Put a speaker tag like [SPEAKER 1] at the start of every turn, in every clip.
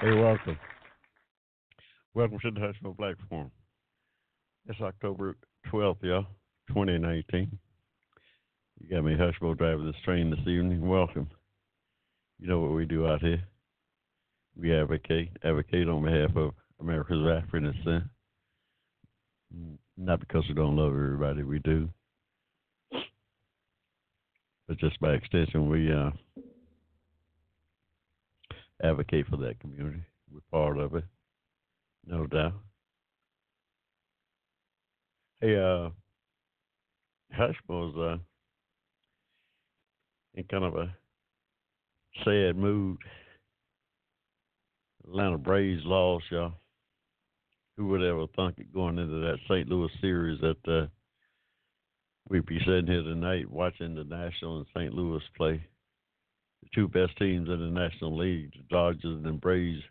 [SPEAKER 1] Hey, welcome. Welcome to the Hushmo Black Forum. It's October 12th, y'all, 2019. You got me, Hushmo, driving this train this evening. Welcome. You know what we do out here. We advocate, advocate on behalf of America's African descent. Not because we don't love everybody, we do. But just by extension, we uh, advocate for that community. We're part of it, no doubt. Hey, uh, Hushmo's uh, in kind of a sad mood. Atlanta Braves lost, y'all. Who would ever think it going into that St. Louis series that uh, we'd be sitting here tonight watching the National and St. Louis play the two best teams in the National League, the Dodgers and Braves,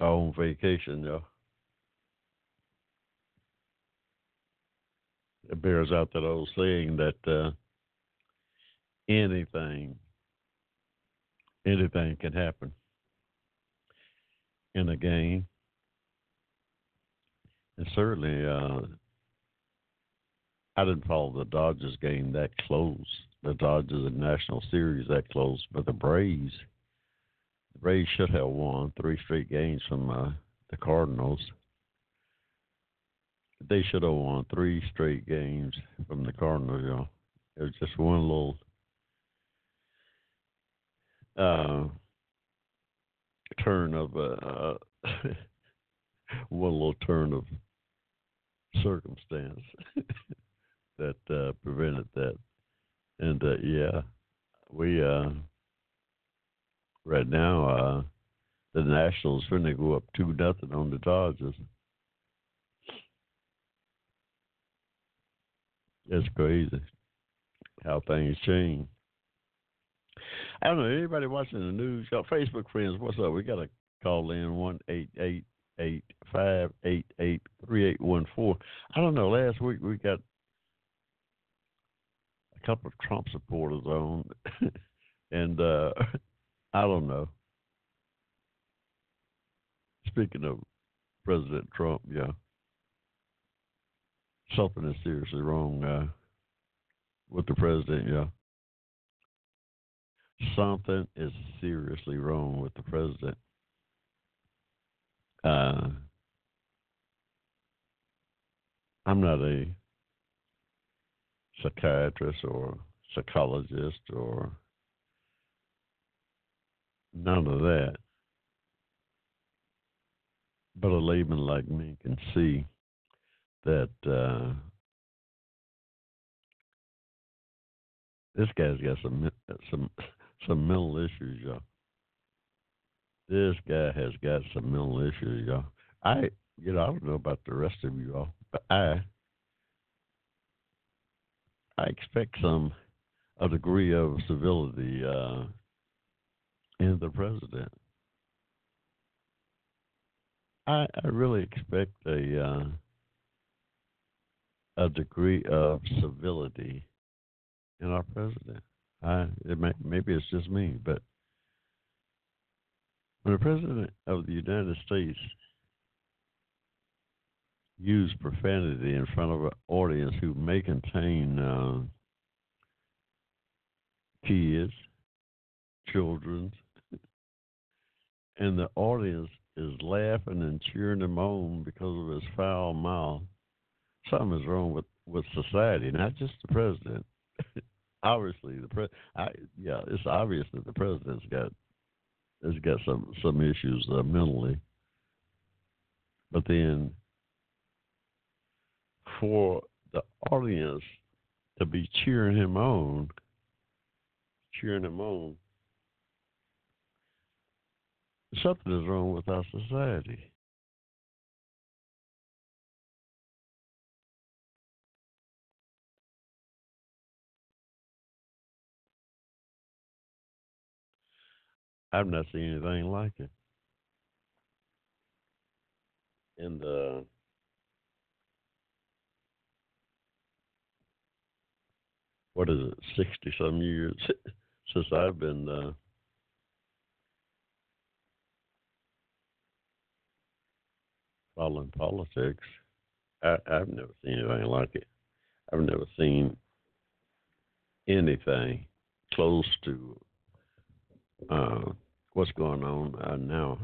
[SPEAKER 1] are on vacation, y'all. It bears out that old saying that uh, anything, anything can happen in a game. And certainly, uh, I didn't follow the Dodgers game that close the Dodgers in National Series that close, but the Braves, the Braves should have won three straight games from uh, the Cardinals. They should have won three straight games from the Cardinals, y'all. It was just one little uh, turn of uh one little turn of circumstance that uh, prevented that and uh, yeah, we uh, right now uh, the Nationals finna go up two nothing on the Dodgers. It's crazy how things change. I don't know anybody watching the news. Got Facebook friends. What's up? We got to call in one eight eight eight five eight eight three eight one four. I don't know. Last week we got a couple of Trump supporters on, and uh, I don't know. Speaking of President Trump, yeah, something is seriously wrong uh, with the president. Yeah, something is seriously wrong with the president. Uh, I'm not a psychiatrist or psychologist or none of that. But a layman like me can see that uh, this guy's got some some some mental issues, y'all. This guy has got some mental issues, y'all. I, you know, I don't know about the rest of you all, but I I expect some a degree of civility uh, in the president. I, I really expect a uh, a degree of civility in our president. I it may, maybe it's just me, but when the president of the United States use profanity in front of an audience who may contain uh, kids, children, and the audience is laughing and cheering him on because of his foul mouth. Something is wrong with, with society, not just the president. Obviously, the pre- I, yeah, it's obvious that the president's got has got some some issues uh, mentally, but then for the audience to be cheering him on, cheering him on, something is wrong with our society. I've not seen anything like it. In the what is it, sixty some years since I've been uh, following politics. I, I've never seen anything like it. I've never seen anything close to uh, what's going on uh, now.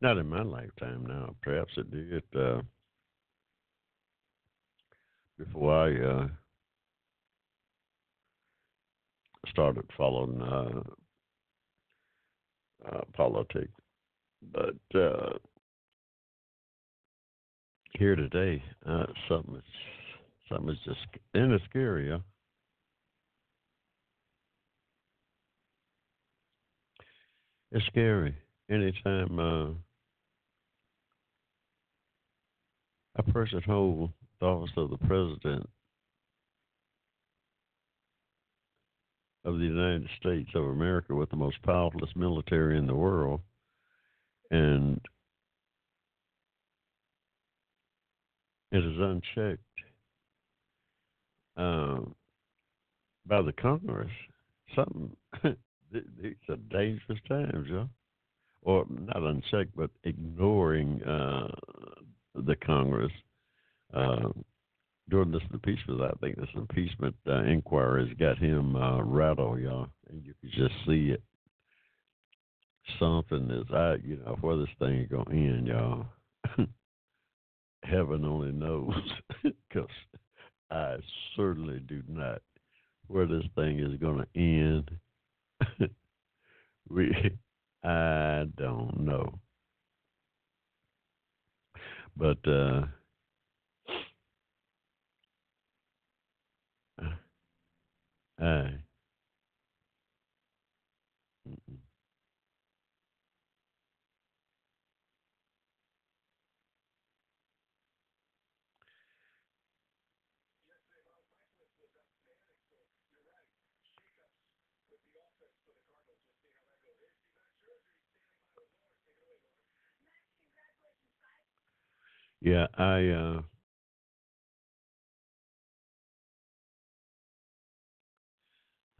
[SPEAKER 1] Not in my lifetime now. Perhaps it did uh, before I uh, started following uh, uh, politics. But uh, here today, uh, something is just and it's scary, yeah. It's scary. Anytime uh, a person holds the office of the president of the United States of America with the most powerful military in the world, and it is unchecked um, by the Congress. Something these are dangerous times, yeah. Or not unchecked, but ignoring uh, the Congress. Uh, during this impeachment, I think this impeachment uh, inquiry has got him uh, rattled, y'all, and you can just see it. Something is, I, you know, where this thing is going to end, y'all. Heaven only knows, because I certainly do not where this thing is going to end. we, I don't know, but uh, Mm-mm. Yeah, I uh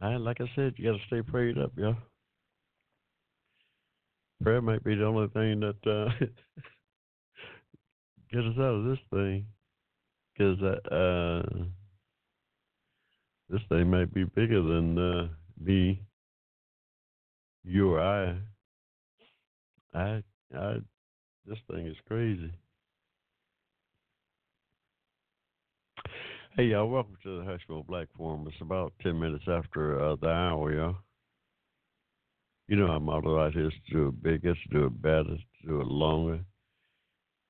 [SPEAKER 1] I like I said, you gotta stay prayed up, yeah. Prayer might be the only thing that uh get us out of this thing. Because uh, uh this thing might be bigger than uh me, you or I. I I this thing is crazy. Hey, y'all, welcome to the Hushmo Black Forum. It's about 10 minutes after uh, the hour, y'all. You know, motto out here is to do it bigger, to do it better, do it longer.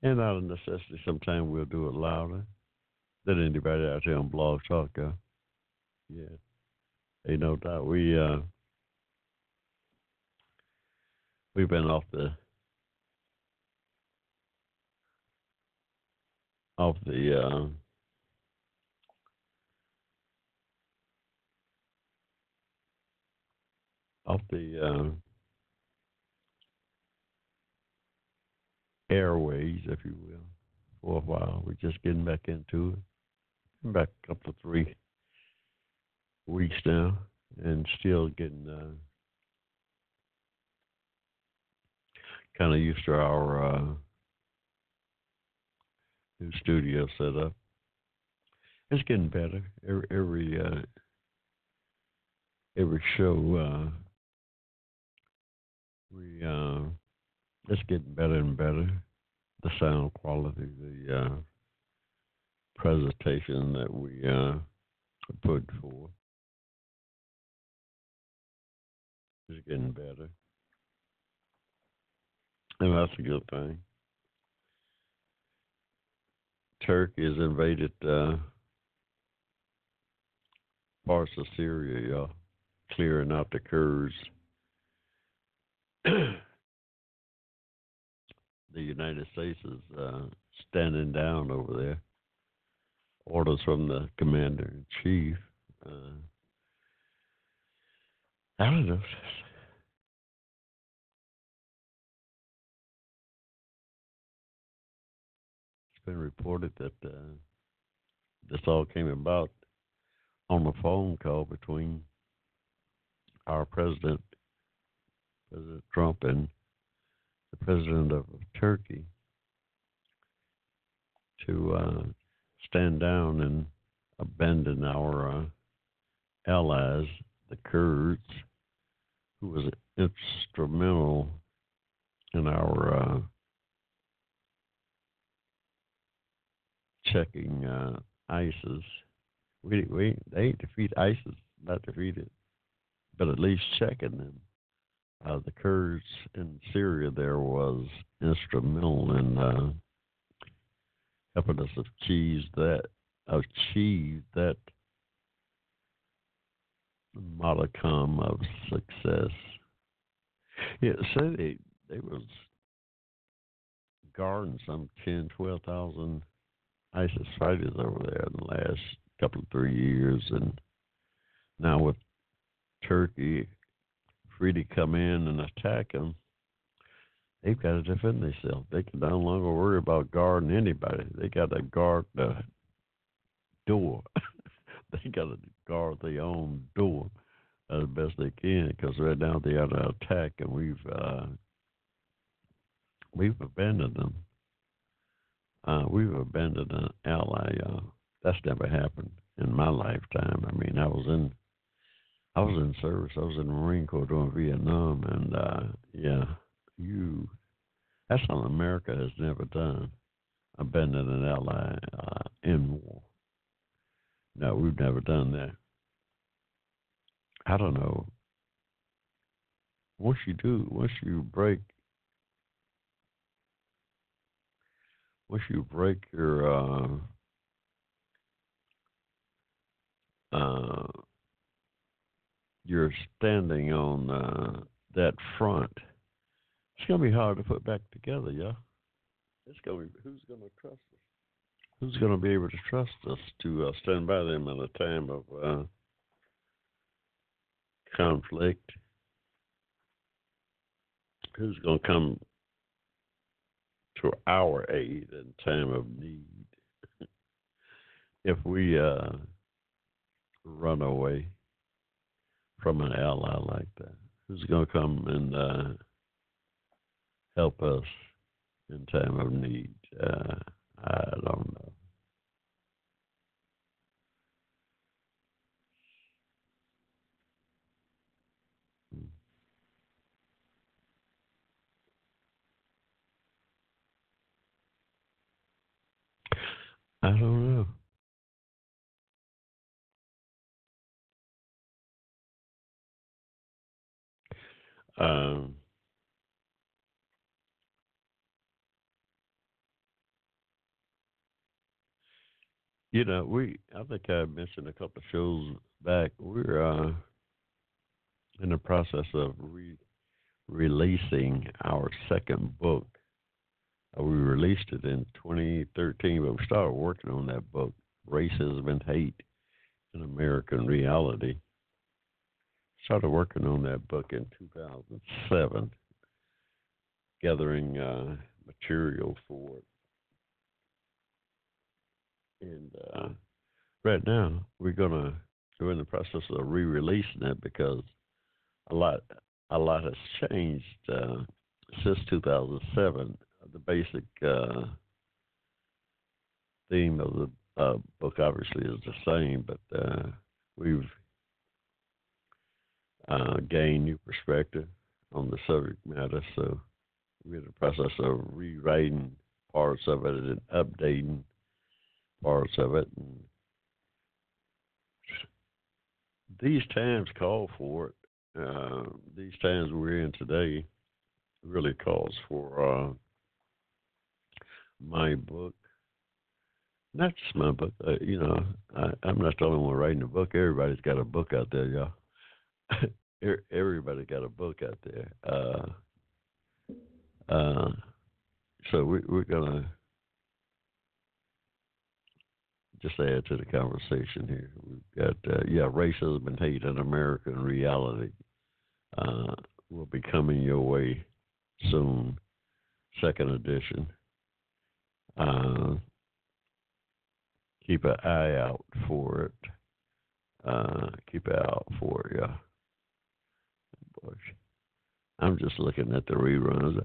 [SPEAKER 1] And out of necessity, sometimes we'll do it louder than anybody out here on Blog Talk, y'all. Yeah. Ain't no doubt. We, uh, we've been off the, off the, uh, off the uh, airways, if you will, for a while. We're just getting back into it. Back a couple of three weeks now, and still getting uh, kind of used to our uh, new studio setup. It's getting better every every uh, every show. We uh, it's getting better and better. The sound quality, the uh, presentation that we uh, put forth is getting better, and that's a good thing. Turkey has invaded uh, parts of Syria, y'all, clearing out the Kurds the United States is uh, standing down over there. Orders from the commander in chief. Uh, I don't know. It's been reported that uh, this all came about on a phone call between our president, President Trump, and the president of Turkey to uh, stand down and abandon our uh, allies, the Kurds, who was instrumental in our uh, checking uh, ISIS. We, we they defeat ISIS, not defeated, but at least checking them. Uh, the Kurds in Syria there was instrumental in uh, helping us achieve that achieve that modicum of success. Yeah, so they they was guarding some ten, twelve thousand ISIS fighters over there in the last couple of three years, and now with Turkey free to come in and attack them, they've got to defend themselves. They can no longer worry about guarding anybody. They got to guard the door. they got to guard their own door as best they can because right now they're under attack, and we've uh, we've abandoned them. Uh, we've abandoned an ally. Uh, that's never happened in my lifetime. I mean, I was in I was in service. I was in the Marine Corps during Vietnam, and uh, yeah, you. That's something America has never done. Abandon an ally uh, in war. No, we've never done that. I don't know. Once you do, once you break, once you break your uh, uh, you're standing on uh, that front, it's gonna be hard to put back together, yeah. It's gonna be who's gonna trust us? Who's gonna be able to trust us to uh, stand by them in a time of uh, conflict? Who's gonna come to our aid in time of need? if we uh, run away from an ally like that? Who's going to come and uh, help us in time of need? Uh, I don't know. I don't know. Um, you know, we I think I mentioned a couple of shows back. We're uh, in the process of re- releasing our second book. Uh, we released it in 2013, but we started working on that book, Racism and Hate an American Reality started working on that book in 2007, gathering uh, material for it. And uh, right now, we're gonna go in the process of re-releasing it because a lot, a lot has changed uh, since 2007. The basic uh, theme of the uh, book obviously is the same, but uh, we've uh, gain new perspective on the subject matter. So we're in the process of rewriting parts of it and updating parts of it. And these times call for it. Uh, these times we're in today really calls for uh, my book. Not just my book. Uh, you know, I, I'm not the only one writing a book. Everybody's got a book out there, y'all. everybody got a book out there. Uh, uh, so we, we're gonna just add to the conversation here. We've got uh, yeah, racism and hate an American reality uh, will be coming your way soon. Second edition. Uh, keep an eye out for it. Uh, keep an eye out for it, yeah. I'm just looking at the reruns.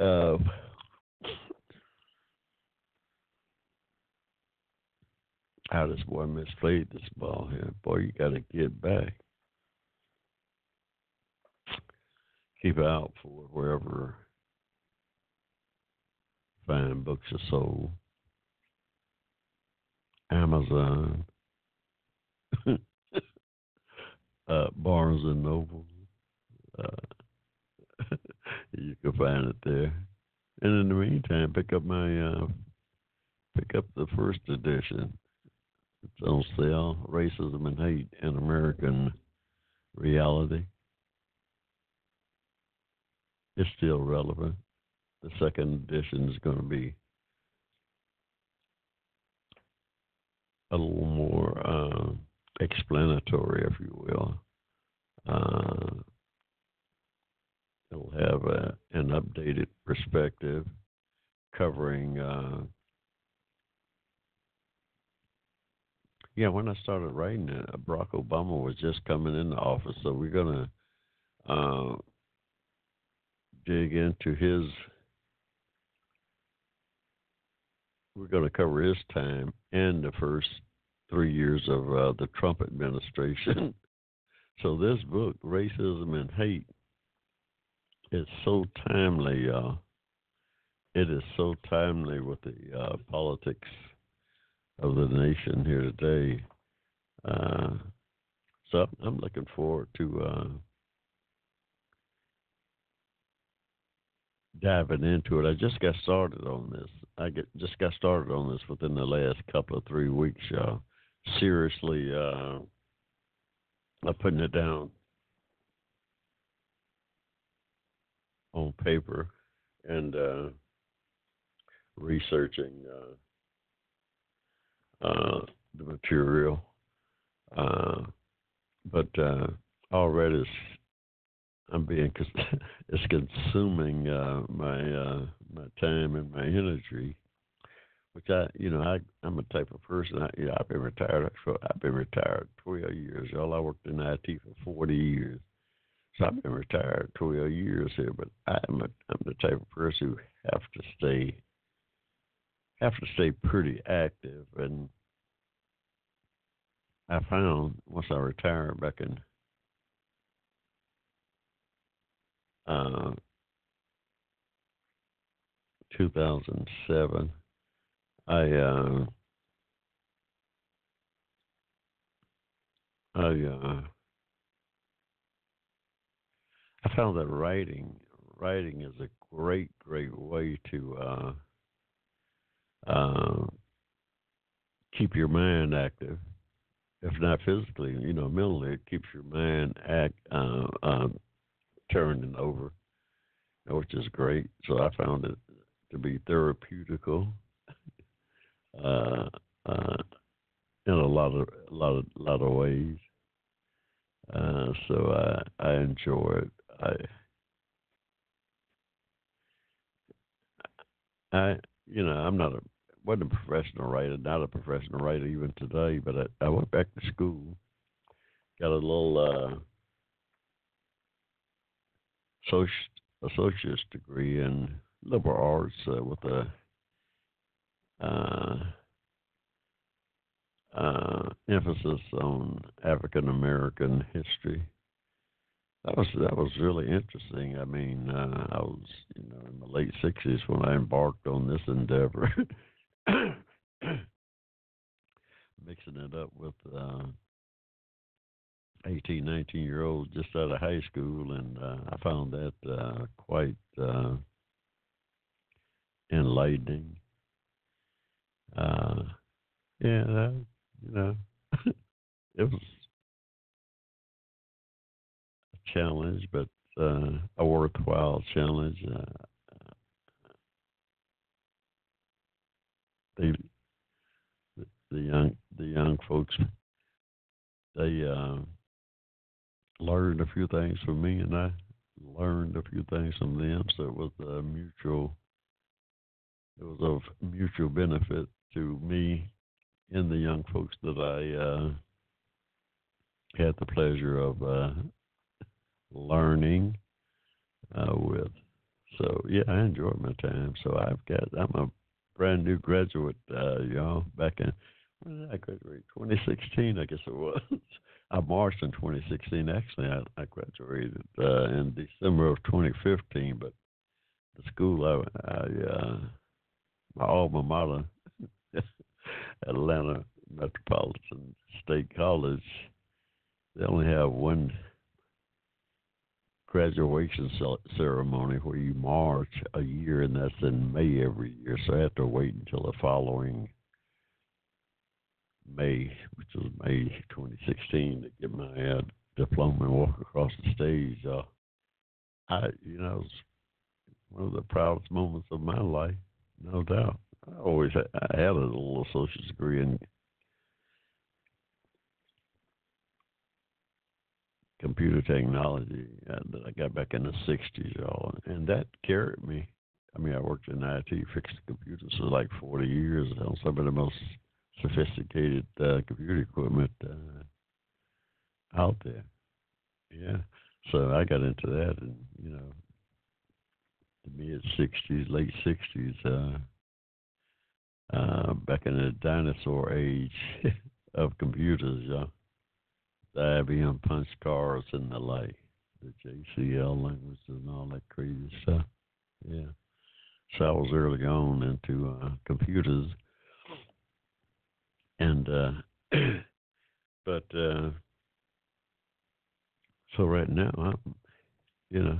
[SPEAKER 1] Uh, how this boy misplayed this ball here. Boy, you got to get back. Keep out for wherever fine books are sold. Amazon, uh, Barnes and Noble. Uh, you can find it there. And in the meantime, pick up my uh, pick up the first edition. It's on sale. Racism and Hate an American Reality. It's still relevant. The second edition is going to be a little more uh, explanatory, if you will. Uh, it'll have a, an updated perspective covering. Uh, yeah, when I started writing it, uh, Barack Obama was just coming into office, so we're gonna uh, dig into his. We're going to cover his time and the first three years of uh, the Trump administration. so this book, Racism and Hate, is so timely. Uh, it is so timely with the uh, politics of the nation here today. Uh, so I'm looking forward to uh, diving into it. I just got started on this. I get just got started on this within the last couple of three weeks, y'all. Seriously, uh, putting it down on paper and uh, researching uh, uh, the material. Uh, but uh, already I'm being it's consuming uh, my uh, my time and my energy, which I you know I I'm a type of person. I, you know, I've been retired. I've been retired 12 years. All I worked in IT for 40 years, so I've been retired 12 years here. But I'm a I'm the type of person who have to stay have to stay pretty active, and I found once I retired back in uh, 2007, I uh, I uh, I found that writing writing is a great great way to uh, uh, keep your mind active, if not physically, you know, mentally. It keeps your mind act uh, um, turning over, which is great. So I found it to be therapeutical uh, uh, in a lot of lot of lot of ways. Uh, so I I enjoy it. I I you know I'm not a wasn't a professional writer, not a professional writer even today, but I, I went back to school, got a little uh, associate's degree in liberal arts uh, with a uh, uh, emphasis on African American history. That was that was really interesting. I mean, uh, I was you know in the late '60s when I embarked on this endeavor, mixing it up with uh, 18, 19 year old just out of high school, and uh, I found that uh, quite uh, enlightening. Uh, yeah, that, you know, it was a challenge, but uh, a worthwhile challenge. Uh, they, the young, the young folks, they uh, learned a few things from me, and I learned a few things from them. So it was a mutual. It was of mutual benefit to me and the young folks that I uh, had the pleasure of uh, learning uh, with. So yeah, I enjoyed my time. So I've got I'm a brand new graduate, uh, y'all. Back in when did I graduate? 2016, I guess it was. I marched in 2016. Actually, I, I graduated uh, in December of 2015, but the school I, I uh, my alma mater, Atlanta Metropolitan State College, they only have one graduation ceremony where you march a year, and that's in May every year. So I have to wait until the following May, which was May 2016, to get my uh, diploma and walk across the stage. Uh, I, you know, it was one of the proudest moments of my life, no doubt. I always I had a little associate's degree in computer technology uh, that I got back in the '60s, y'all, and that carried me. I mean, I worked in IT, fixed computers for like 40 years on some of the most sophisticated uh, computer equipment uh, out there. Yeah, so I got into that, and you know, the mid '60s, late '60s, uh, uh, back in the dinosaur age of computers, y'all the IBM punch cards and the like, the JCL language and all that crazy stuff. Yeah. So I was early on into uh, computers, and uh, but uh, so right now I'm, you know,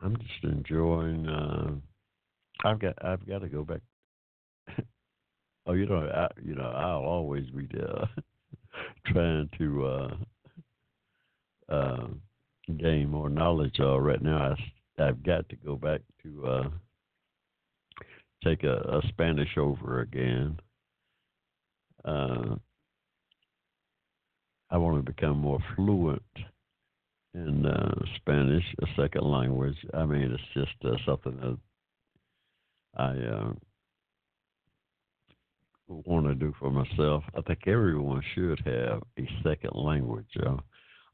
[SPEAKER 1] I'm just enjoying. Uh, I've got I've got to go back Oh, you know, I, you know, I'll always be there, trying to uh, uh, gain more knowledge. Uh, right now, I, I've got to go back to uh, take a, a Spanish over again. Uh, I want to become more fluent in uh, Spanish, a second language. I mean, it's just uh, something that I uh, want to do for myself. I think everyone should have a second language. Uh,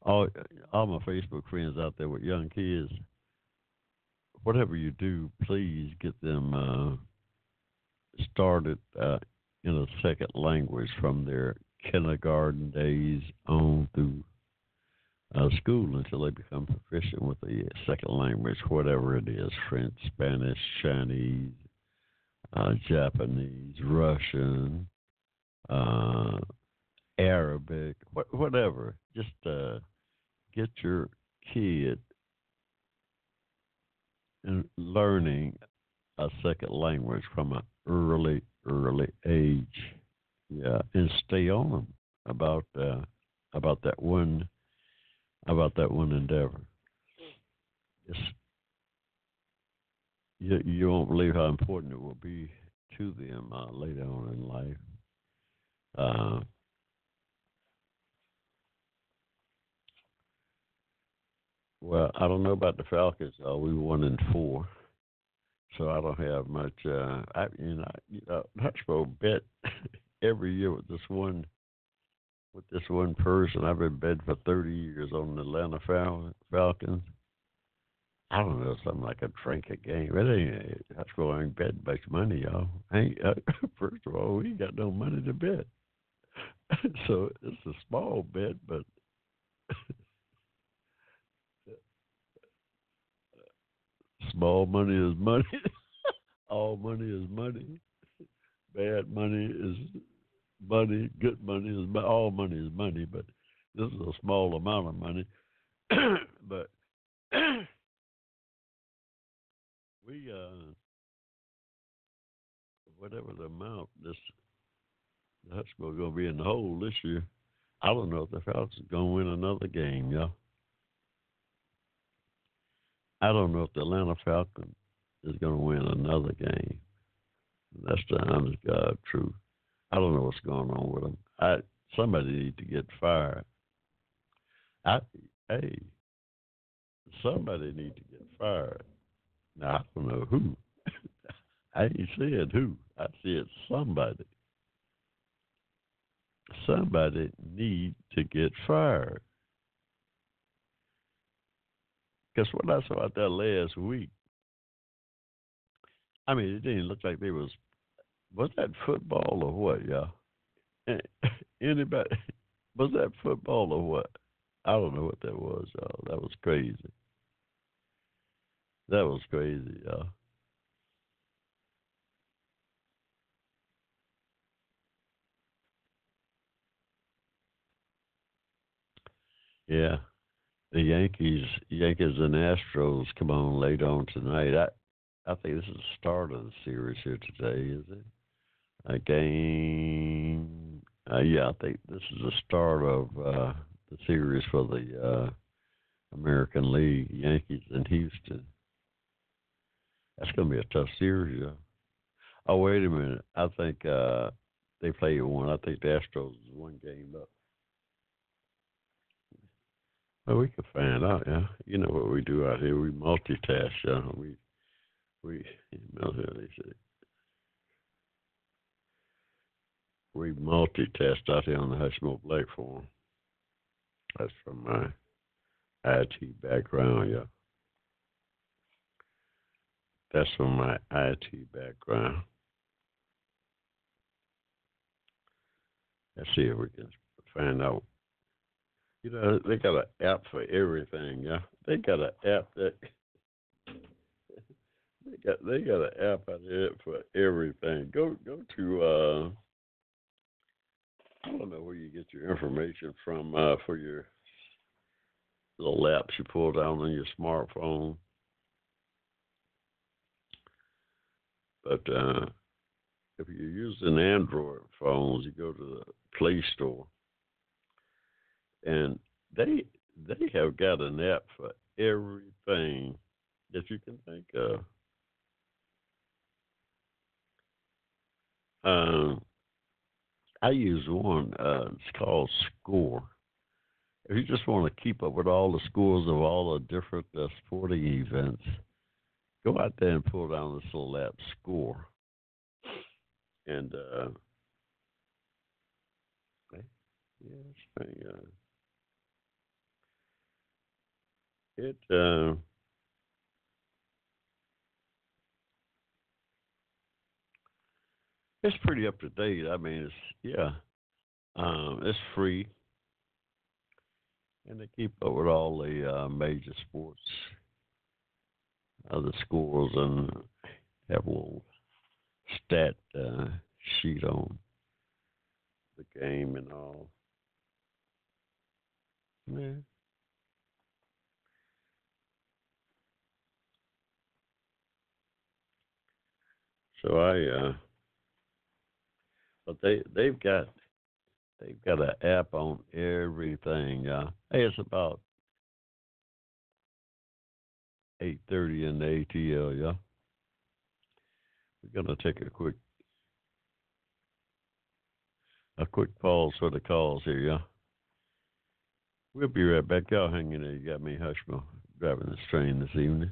[SPEAKER 1] all all my Facebook friends out there with young kids, whatever you do, please get them uh, started uh, in a second language from their kindergarten days on through uh, school until they become proficient with the second language, whatever it is French, Spanish, Chinese, uh, Japanese, Russian, uh, Arabic, wh- whatever. Just uh, get your kid in learning a second language from an early, early age. Yeah, and stay on them about uh, about that one about that one endeavor. It's you you won't believe how important it will be to them uh, later on in life. Uh, well, I don't know about the Falcons. We won in four, so I don't have much. Uh, I you know, you know Hushmo bet every year with this one with this one person. I've been betting for thirty years on the Atlanta Fal- Falcons I don't know, something like a drink a game. It ain't that's going to bet much money, y'all. Ain't uh, first of all, we ain't got no money to bet, so it's a small bet, but small money is money. all money is money. Bad money is money. Good money is all money is money, but this is a small amount of money. but we uh whatever the amount this the to be in the hole this year. I don't know if the Falcons to win another game, y'all. I don't know if the Atlanta Falcons is going to win another game. That's the honest God truth. I don't know what's going on with them. I somebody need to get fired. I hey, somebody need to get fired. Now I don't know who. I ain't said who. I said somebody. Somebody need to get fired. Because what I saw out there last week, I mean, it didn't look like there was. Was that football or what, y'all? Eh, anybody? Was that football or what? I don't know what that was, y'all. That was crazy. That was crazy, y'all. Yeah. The Yankees Yankees and Astros come on late on tonight. I I think this is the start of the series here today, is it? A game uh, yeah, I think this is the start of uh, the series for the uh, American League, Yankees in Houston. That's going to be a tough series. Yeah. Oh, wait a minute. I think uh, they play one. I think the Astros is one game up. Well, we can find out, yeah. You know what we do out here? We multitask, yeah. We we say we multitask out here on the Hushmo Black Forum. That's from my IT background, yeah. That's from my IT background. Let's see if we can find out you know, they got an app for everything. Yeah, they got an app that they got. They got an app out there for everything. Go go to. uh I don't know where you get your information from uh, for your little apps you pull down on your smartphone. But uh, if you're using Android phones, you go to the Play Store and they they have got an app for everything that you can think of. Um, I use one. Uh, it's called Score. If you just want to keep up with all the scores of all the different uh, sporting events, go out there and pull down this little app, Score. And uh, yeah, uh, it uh, it's pretty up to date. I mean, it's yeah, um, it's free, and they keep up with all the uh, major sports, other the scores, and have a little stat uh, sheet on the game and all. Yeah. So I, uh, but they they've got they've got an app on everything. Hey, it's about eight thirty in the ATL. Yeah, we're gonna take a quick a quick pause for the calls here. Yeah, we'll be right back. Y'all hanging there. You got me, Hushmo, driving this train this evening.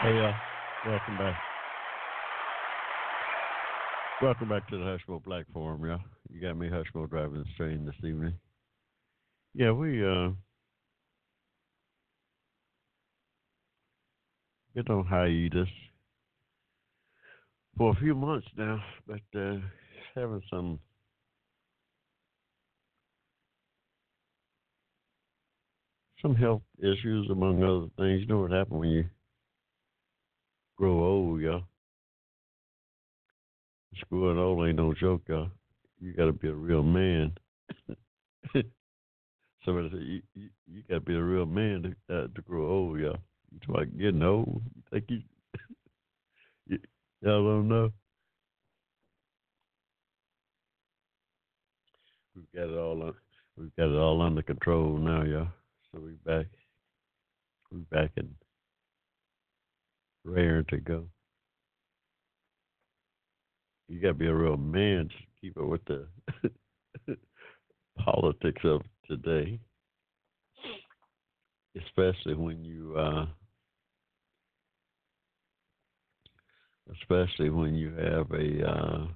[SPEAKER 1] Hey, uh, welcome back. Welcome back to the Hushmo Black Forum, y'all. You got me Hushmo driving the train this evening. Yeah, we uh been on hiatus for a few months now, but uh having some some health issues among other things. You know what happens when you grow old, y'all. Growing old ain't no joke, y'all. You got to be a real man. Somebody said you, you, you got to be a real man to uh, to grow old, y'all. You talk about getting old. You think you, y'all don't know. We've got it all. Un, we've got it all under control now, y'all. So we back. We back and raring to go. You got to be a real man to keep up with the politics of today, especially when you, uh, especially when you have a. Uh,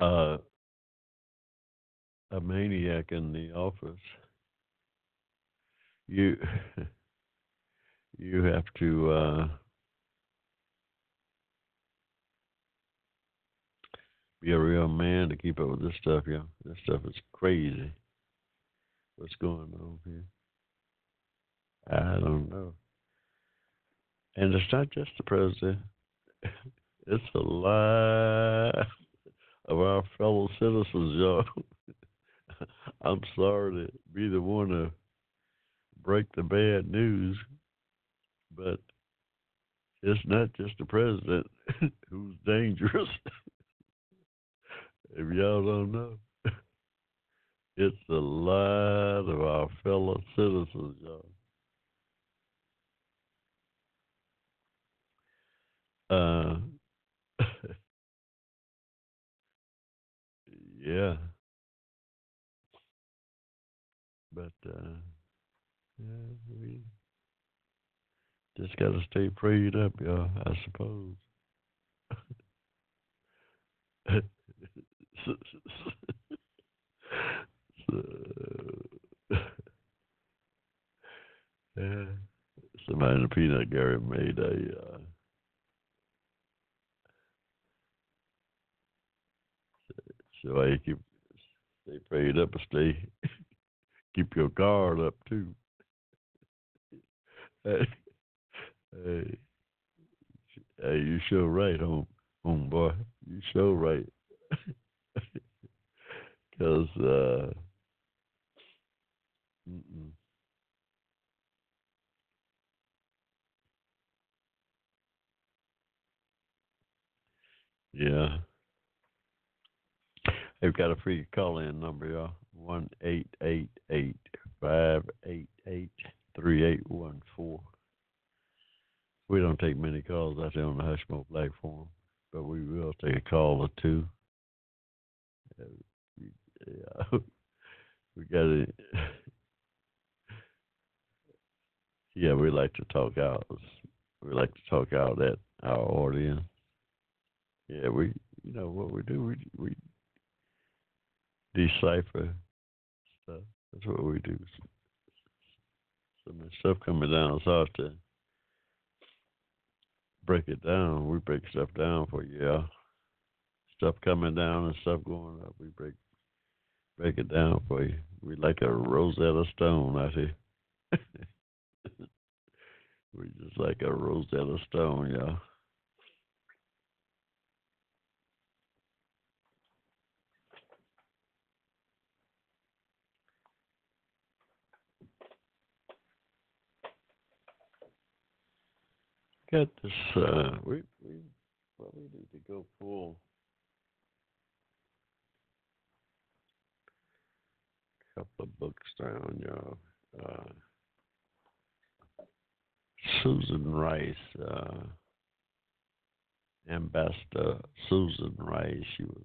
[SPEAKER 1] uh, a maniac in the office, you you have to uh, be a real man to keep up with this stuff, yeah. This stuff is crazy. What's going on here? I don't know. And it's not just the president. It's a lot of our fellow citizens, y'all. I'm sorry to be the one to break the bad news, but it's not just the president who's dangerous. if y'all don't know, it's a lot of our fellow citizens, y'all. Uh, yeah. But uh, yeah, we just got to stay prayed up, y'all. I suppose. so, yeah, somebody in the peanut gallery made a. Uh, so I keep stay prayed up and stay keep your guard up too. hey, hey, hey, you sure right, home, home boy. You sure right. Cause uh, mm-mm. yeah. They've got a free call in number, y'all. One eight eight eight five eight eight three eight one four. We don't take many calls out there on the Hushmo Black Forum, but we will take a call or two. Uh, yeah, we got to. Yeah, we like to talk out. We like to talk out at our audience. Yeah, we, you know what we do. We we decipher stuff. That's what we do. So when stuff coming down, it's hard to break it down. We break stuff down for you. Yeah. Stuff coming down and stuff going up. We break break it down for you. We like a Rosetta Stone out here. we just like a Rosetta Stone, y'all. Got this. Uh, we we probably need to go full. Couple of books down, y'all. Uh, Susan Rice, uh, Ambassador Susan Rice. She was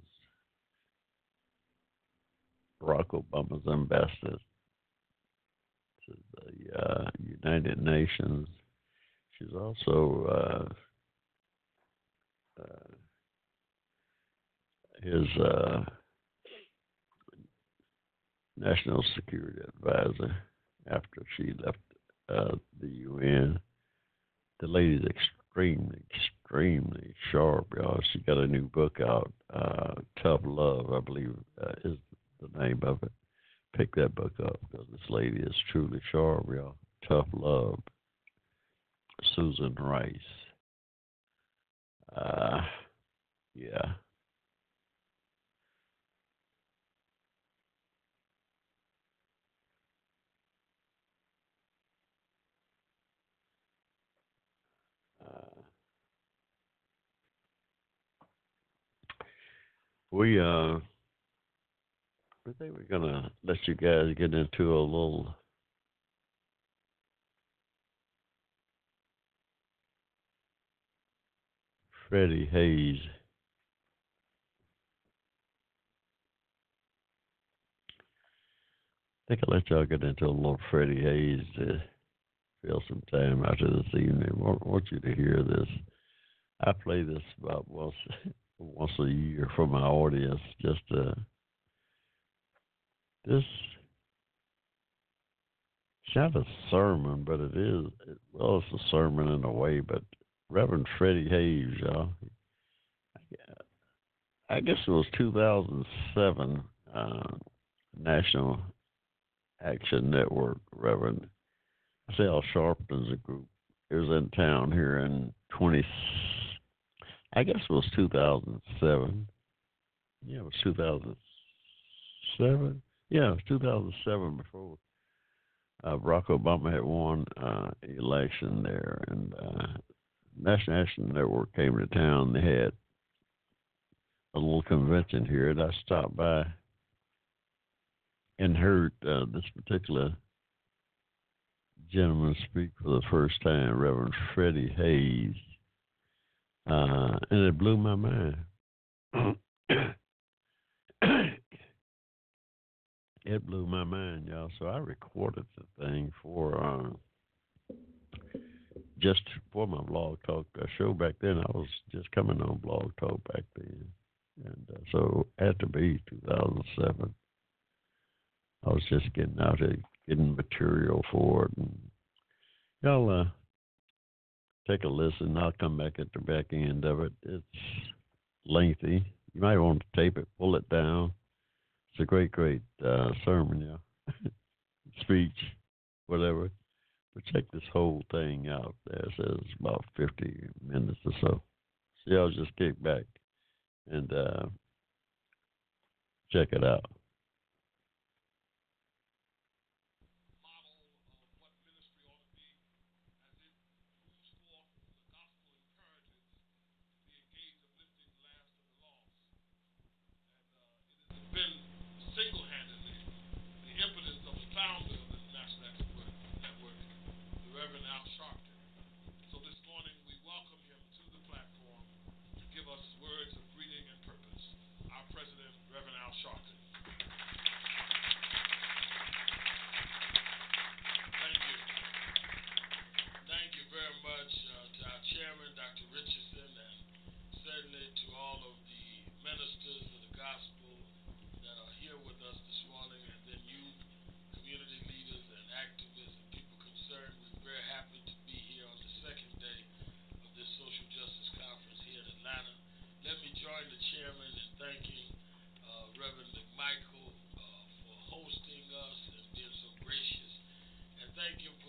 [SPEAKER 1] Barack Obama's ambassador to the uh, United Nations. She's also uh, uh, his uh, national security advisor after she left uh, the UN. The lady's extremely, extremely sharp, y'all. She got a new book out, uh, Tough Love, I believe uh, is the name of it. Pick that book up because this lady is truly sharp, y'all. Tough Love. Susan Rice. Uh, yeah. we uh I think we're gonna let you guys get into a little Freddie Haynes. I think I'll let y'all get into a little Freddie Haynes to fill some time after this evening. I want, you to hear this. I play this about once once a year for my audience. Just uh, this it's not a sermon, but it is. Well, it's a sermon in a way. But Reverend Freddie Haynes, y'all. I guess it was 2007 uh, National Action Network. Reverend Al Sharpton's a group. It was in town here in 20. I guess it was 2007. Yeah, it was 2007. Yeah, it was 2007 before uh, Barack Obama had won uh, election there, and uh, National Action Network came to town. They had a little convention here, and I stopped by and heard uh, this particular gentleman speak for the first time, Reverend Freddie Haynes uh, and it blew my mind. it blew my mind, y'all. So I recorded the thing for uh, just for my blog talk show back then. I was just coming on blog talk back then, and uh, so had to be 2007. I was just getting out there, getting material for it, and y'all. Uh, take a listen. I'll come back at the back end of it. It's lengthy. You might want to tape it, pull it down. It's a great, great uh, sermon, yeah. Speech, whatever. But check this whole thing out. There says about 50 minutes or so. See, I'll just kick back and uh, check it out.
[SPEAKER 2] ministers of the gospel that are here with us this morning, and then you, community leaders and activists and people concerned. We're very happy to be here on the second day of this social justice conference here in Atlanta. Let me join the chairman in thanking uh, Reverend Michael uh, for hosting us and being so gracious, and thank you for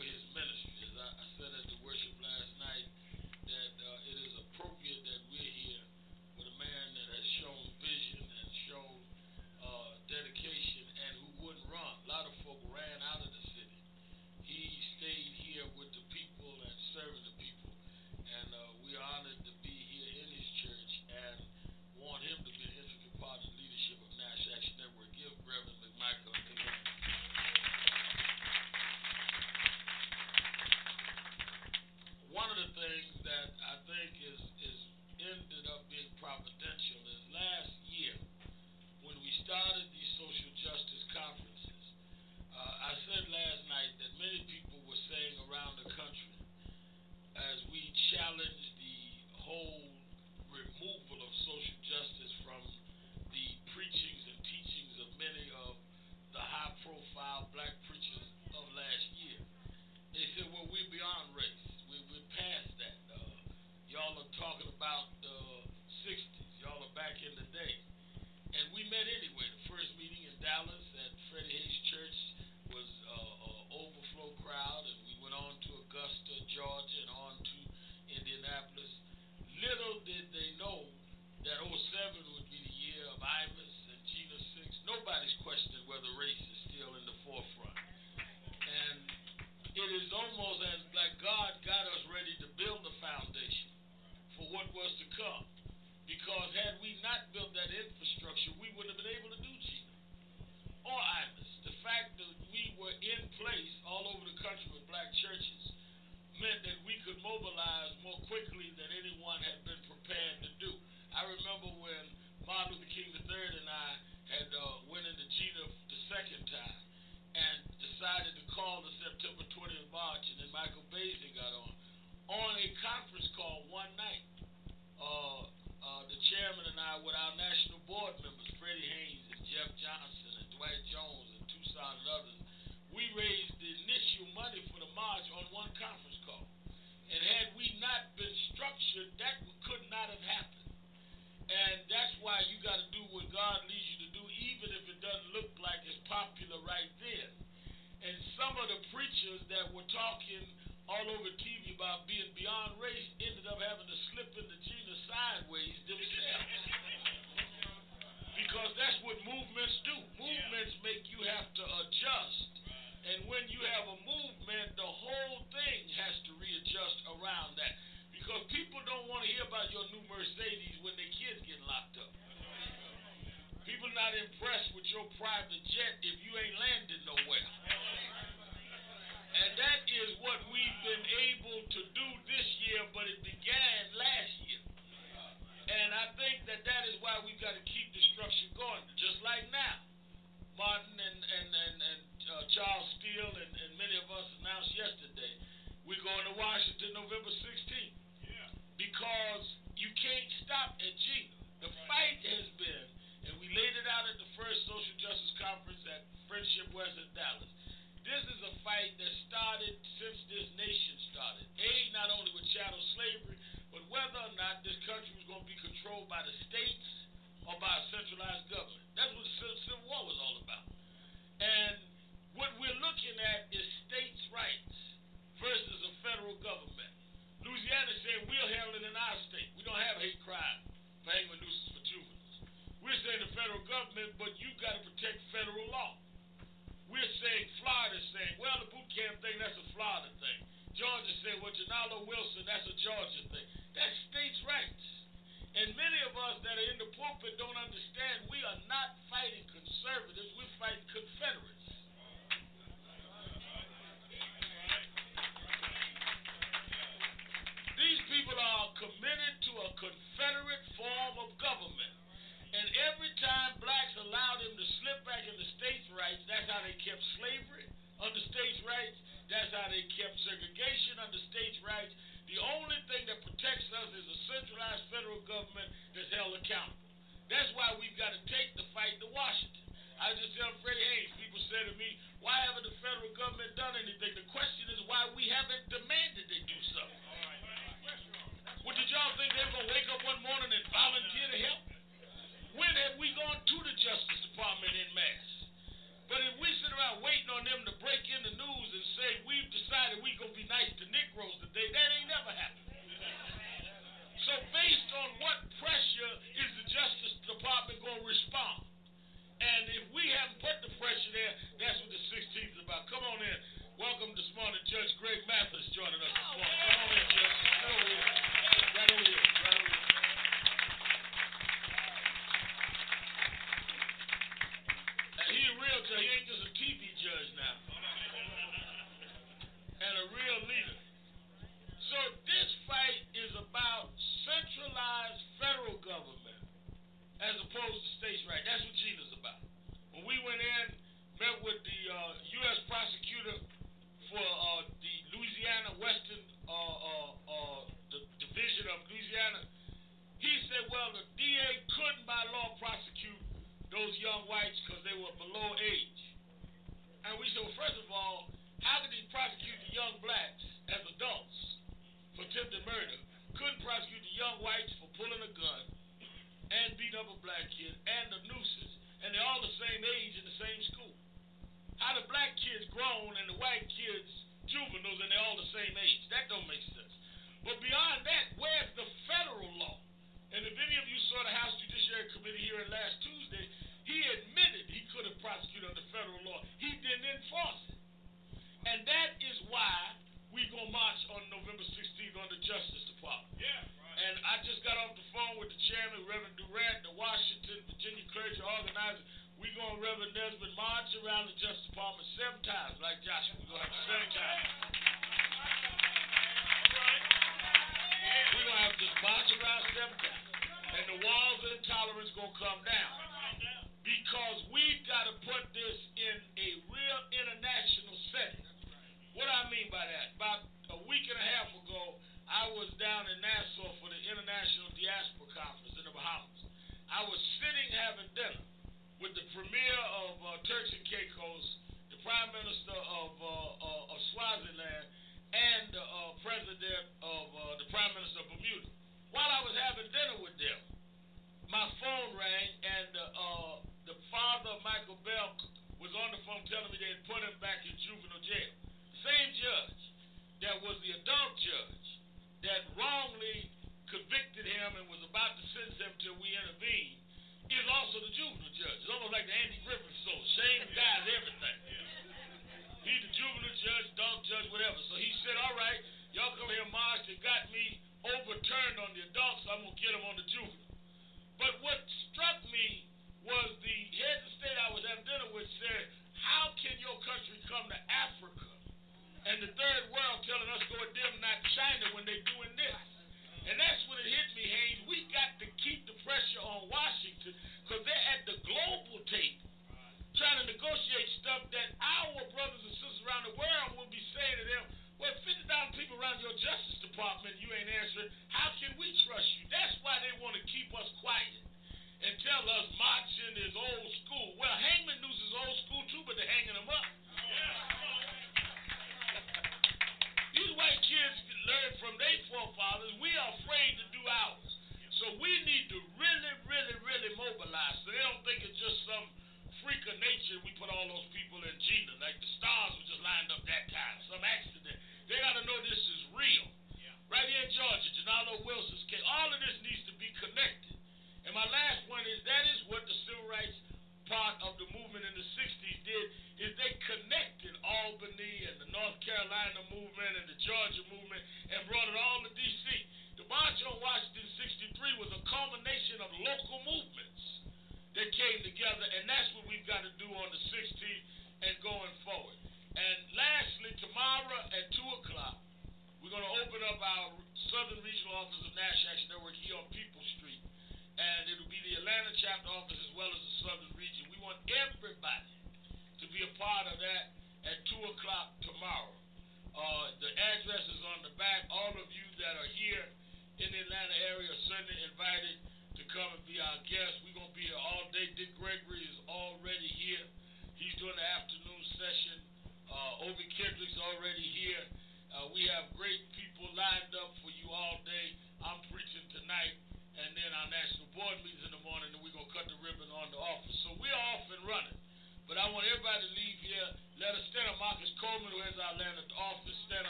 [SPEAKER 2] time blacks allowed them to slip back into states' rights, that's how they kept slavery under states' rights. That's how they kept segregation under states' rights. The only thing that protects us is a centralized federal government that's held accountable. That's why we've got to take the fight to Washington. I just tell Freddie Haynes, people say to me, why haven't the federal government done anything? The question is why we haven't demanded they do something. Well, did y'all think they were going to wake up one morning and volunteer to help? When have we gone to the Justice Department in mass? But if we sit around waiting on them to break in the news and say we've decided we're to be nice to Negroes today, that ain't never happened. So based on what pressure is the Justice Department to respond? And if we haven't put the pressure there, that's what the 16th is about. Come on in. Welcome this morning, Judge Greg Mathis joining us this morning. Come on in, Judge. Right over here. Right over here. he a real judge. He ain't just a TV judge now. And a real leader. So this fight is about centralized federal government as opposed to states' right. That's what Jena's about. When we went in, met with the uh, U.S. prosecutor for uh, the Louisiana Western uh, uh, uh, the division of Louisiana, he said, well, the DA couldn't by law prosecute those young whites because they were below age. And we said, well, first of all, how could he prosecute the young blacks as adults for attempted murder? Couldn't prosecute the young whites for pulling a gun and beating up a black kid and the nooses. And they're all the same age in the same school. How the black kids grown and the white kids juveniles and they're all the same age? That don't make sense. But beyond that, where's the federal law? And if any of you saw the House Judiciary Committee hearing last Tuesday, he admitted he could have prosecuted under federal law. He didn't enforce it. And that is why we going to march on November 16th on the Justice Department.
[SPEAKER 3] Yeah, right.
[SPEAKER 2] And I just got off the phone with the chairman, Reverend Durant, the Washington, Virginia clergy organizer. We going to Reverend Desmond march around the Justice Department seven times, like Joshua. We're going to have seven times. Just march around them down. And the walls of intolerance going to come down. Because we've got to put this in a real international setting. What I mean by that? About a week and a half ago, I was down in Nassau for the International Diaspora Conference in the Bahamas.
[SPEAKER 4] I was sitting having dinner with the premier of uh, Turks and Caicos, the prime minister of, uh, uh, of Swaziland, and the uh, president of uh, the
[SPEAKER 2] prime minister of
[SPEAKER 3] Bermuda. While I was having dinner with them, my phone rang, and uh, the father of Mychal Bell was on the phone telling me they had put
[SPEAKER 5] him back in juvenile jail. Same judge that was the adult judge that wrongly convicted him and was about to sentence him till we intervened is also the juvenile judge. It's almost like the Andy Griffith show. Shame dies everything. He's the juvenile judge, adult judge, whatever. So he said, all right, y'all come here, Marge, they got me overturned on the adults, so I'm going to get them on the juvenile. But what struck me was the head of state I was having dinner with said, how can your country come to Africa and the third world telling us to them, not China when they're doing this?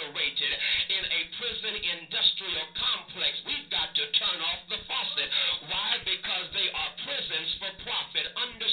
[SPEAKER 5] incarcerated in a prison industrial complex. We've got to turn off the faucet. Why? Because they are prisons for profit. Under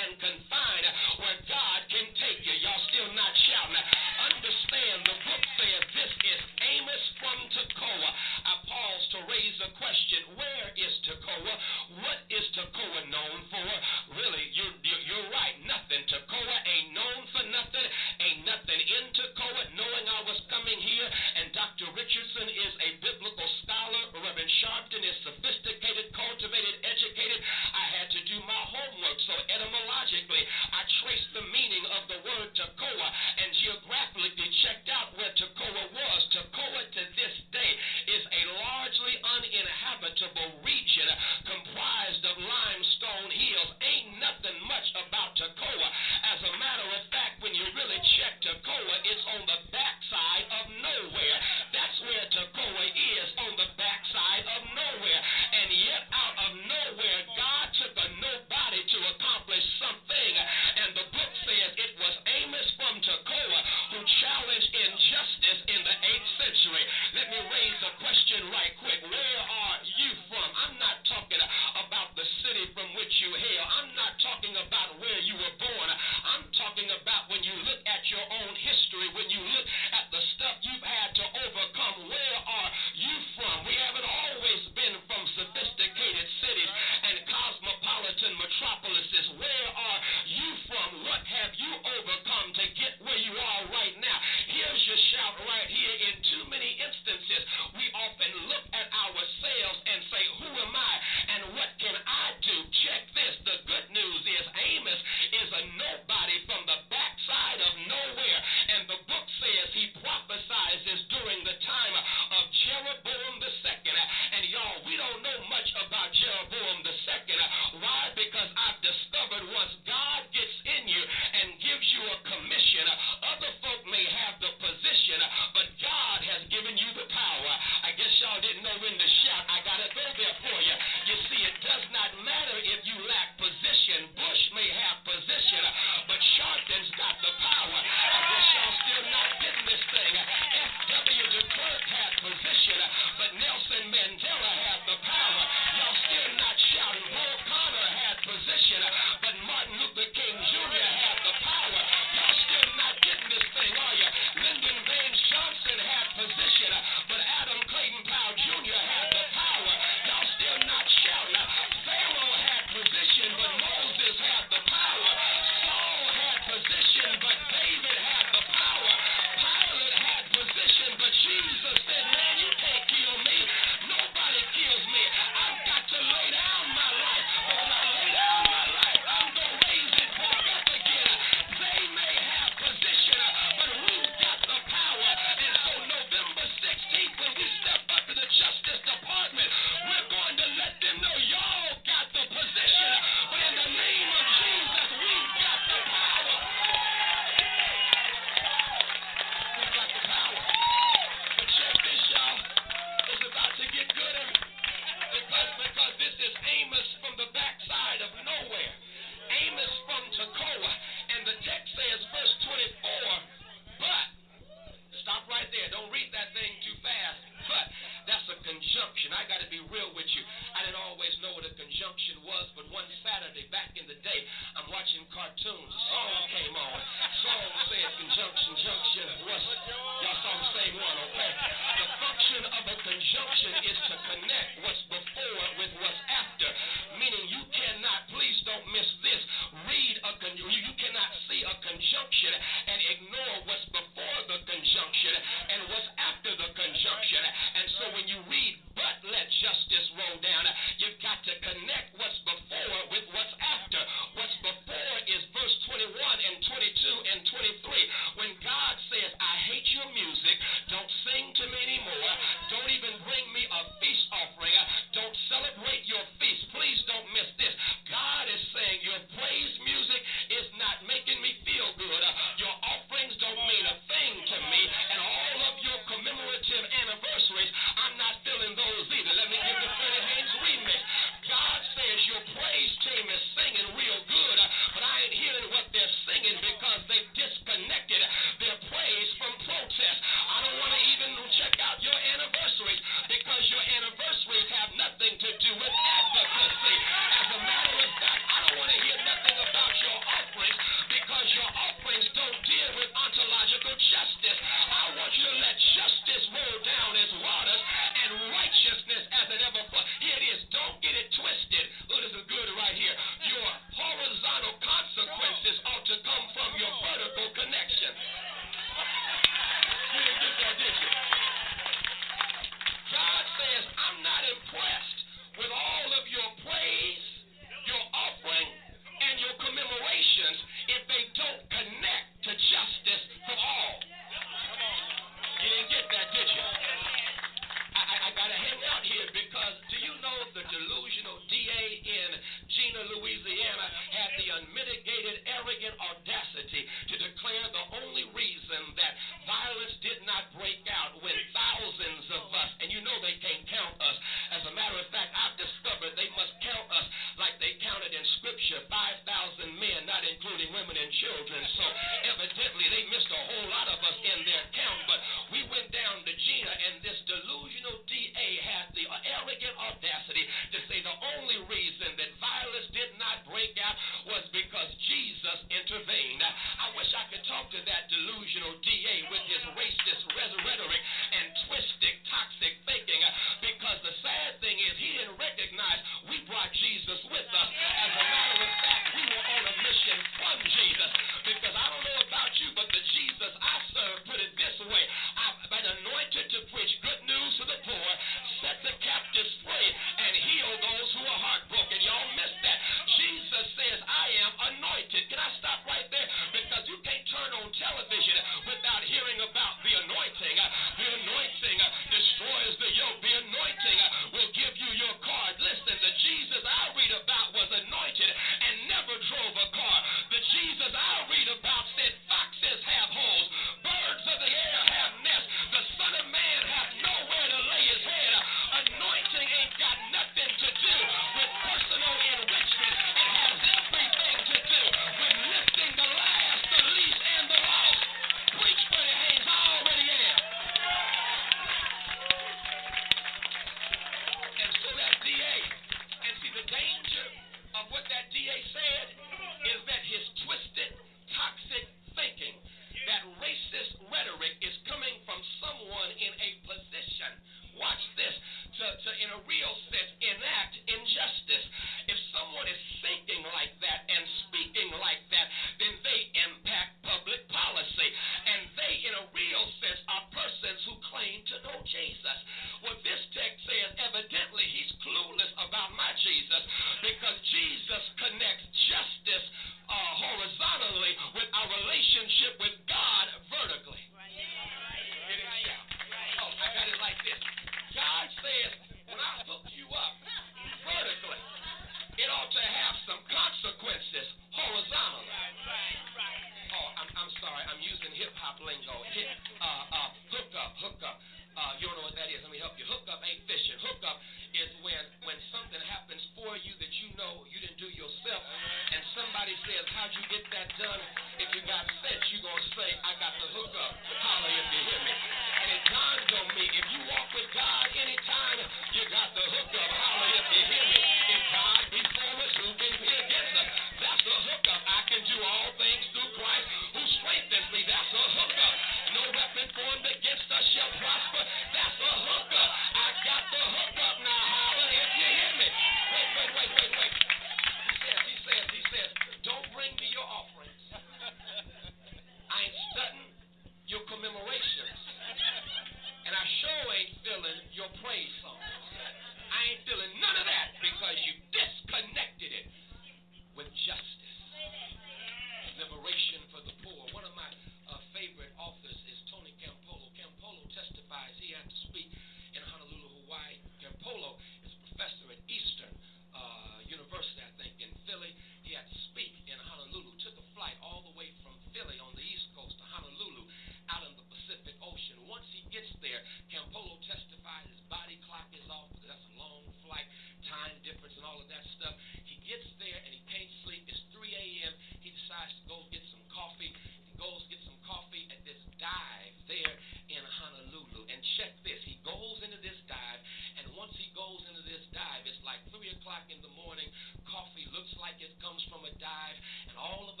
[SPEAKER 5] all of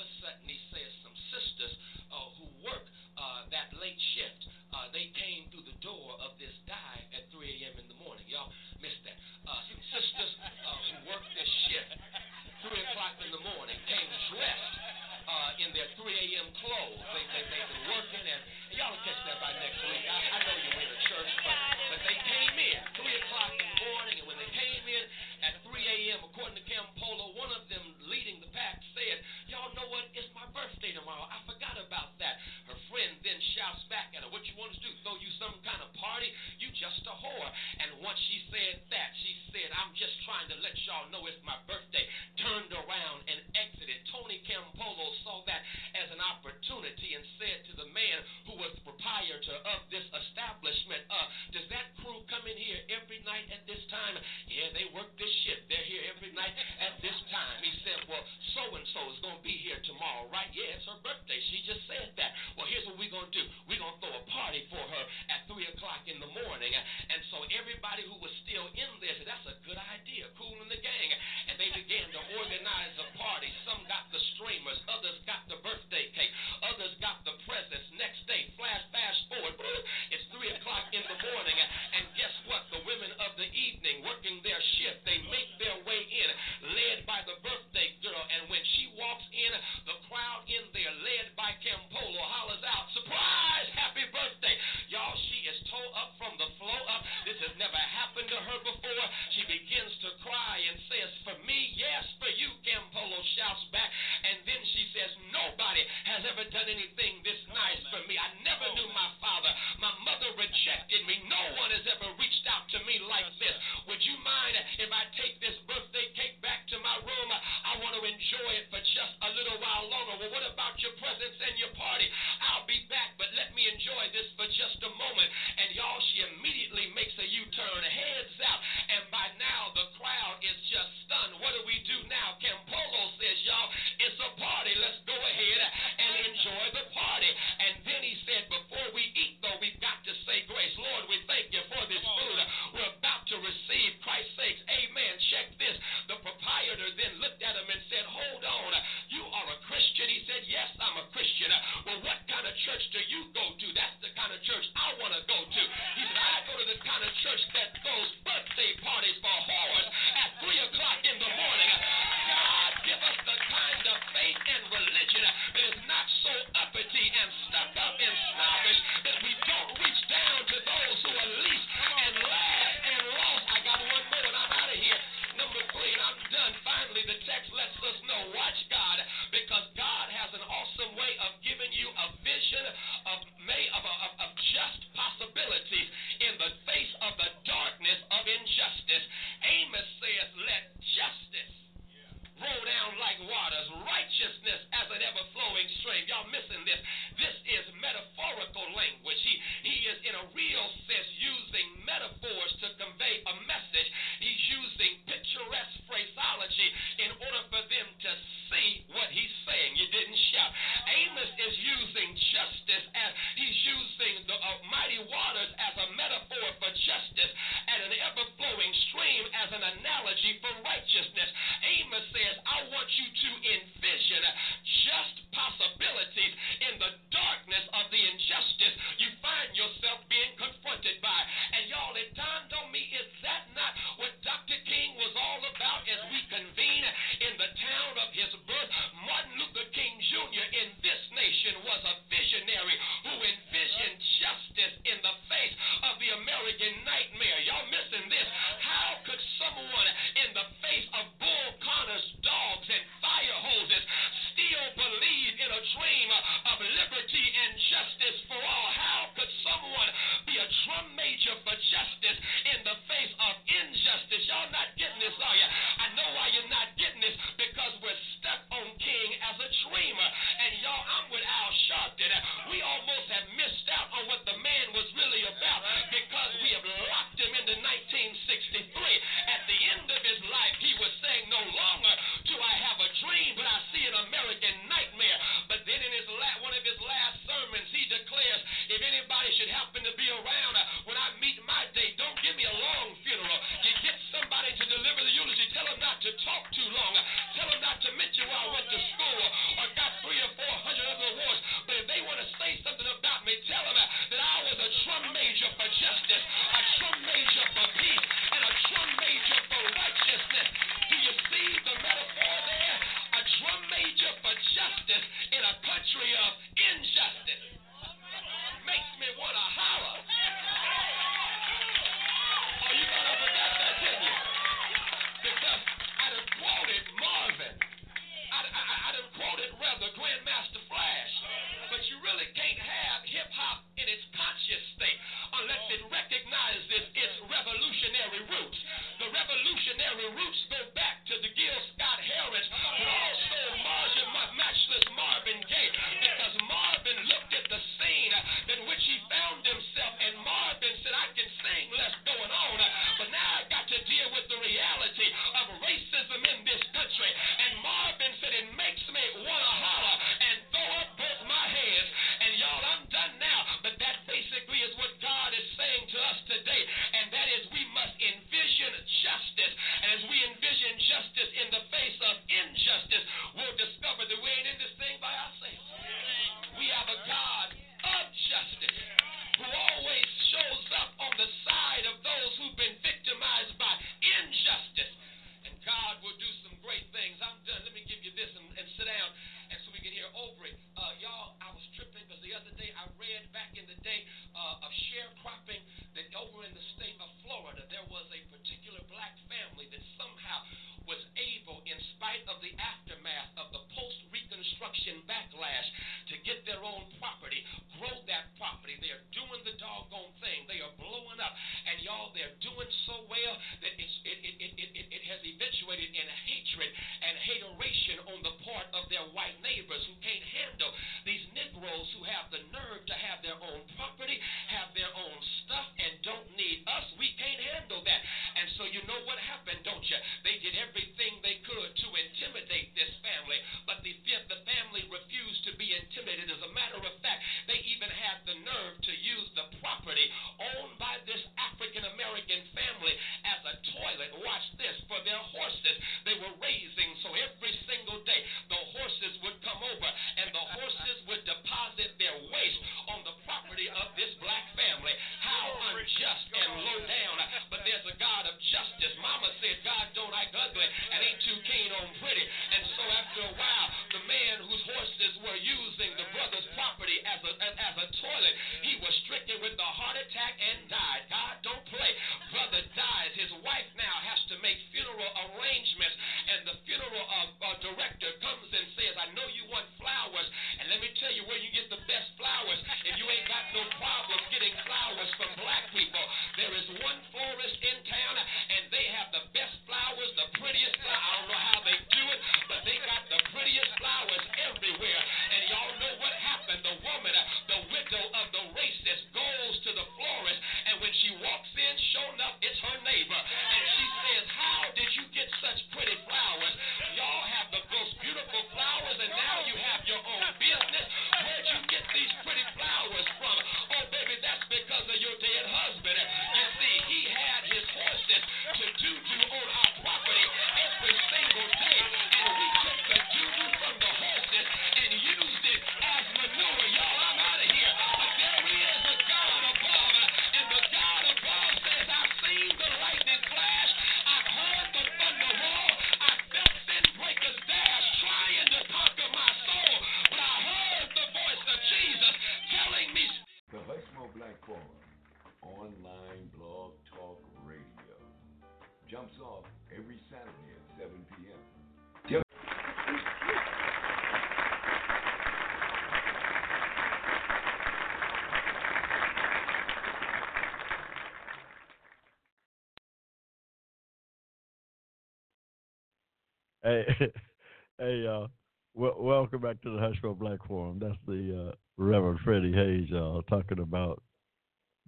[SPEAKER 1] hey, hey, uh, w- welcome back to the Hushmo Black Forum. That's the uh, Reverend Freddie Haynes, y'all, talking about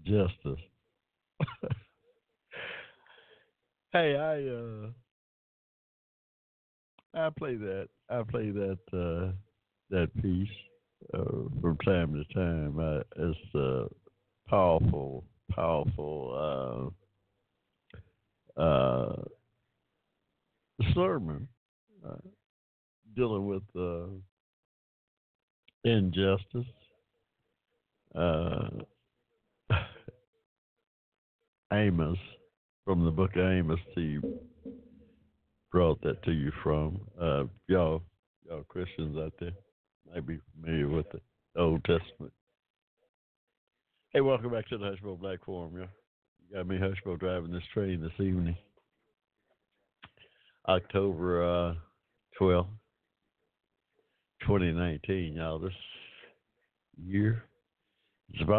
[SPEAKER 1] justice. hey, I uh, I play that. I play that uh, that piece uh, from time to time. I, it's uh, powerful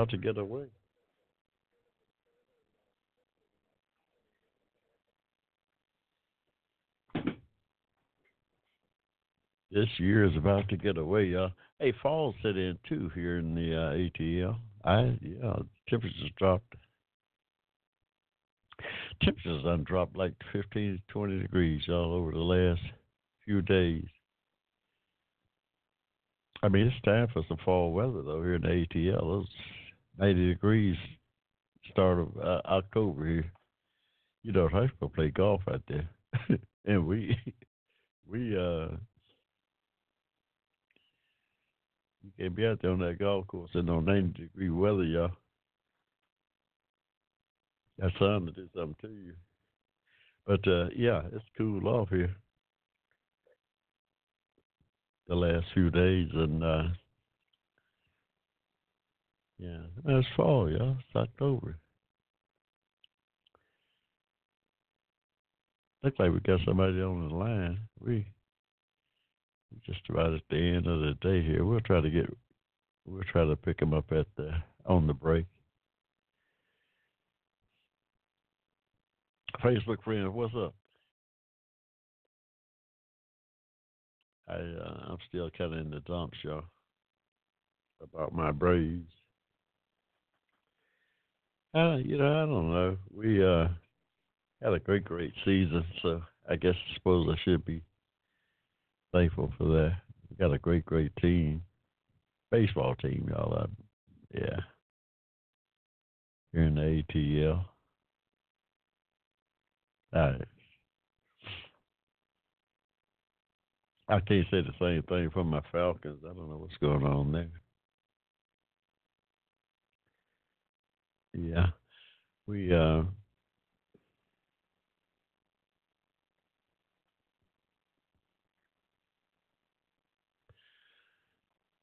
[SPEAKER 1] how to get away. This year is about to get away, y'all. Hey, fall set in too here in the uh, ATL. I yeah, temperatures dropped. Temperatures done dropped like 15 to 20 degrees all over the last few days. I mean, it's time for some fall weather though here in the ATL. Those 80 degrees start of uh, October here. You know, high school play golf out there, and we we uh you can't be out there on that golf course in no 90 degree weather, y'all. That sun to do something to you. But uh, yeah, it's cool off here the last few days, and uh, yeah, that's fall, y'all. It's October. Looks like we got somebody on the line. We just about at the end of the day here. We'll try to get, we'll try to pick them up at the on the break. Facebook friends, what's up? I uh, I'm still kind of in the dumps, y'all, about my Braves. Uh, you know, I don't know. We uh had a great, great season, so I guess I suppose I should be thankful for that. We got a great, great team, baseball team, y'all. Uh, yeah, here in the ATL. I, I can't say the same thing for my Falcons. I don't know what's going on there. Yeah, we uh,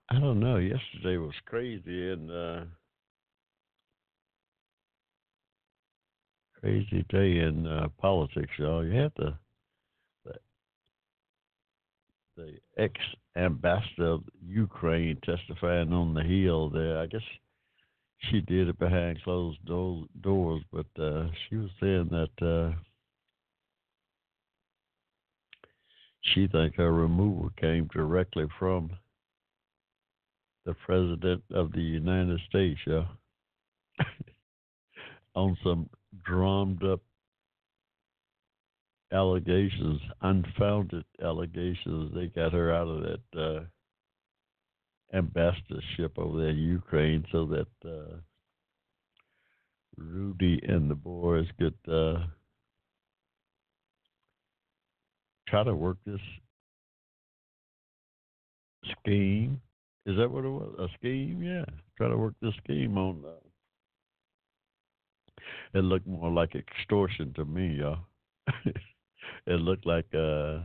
[SPEAKER 1] I don't know. Yesterday was crazy and uh, crazy day in uh, politics, y'all. You have to the, the ex ambassador of Ukraine testifying on the Hill there. I guess she did it behind closed do- doors, but uh, she was saying that uh, she think her removal came directly from the president of the United States, yeah, on some drummed up allegations, unfounded allegations. They got her out of that uh, ambassadorship over there in Ukraine so that uh, Rudy and the boys could uh, try to work this scheme. Is that what it was? A scheme? Yeah. Try to work this scheme on. Uh, it looked more like extortion to me, y'all. it looked like uh,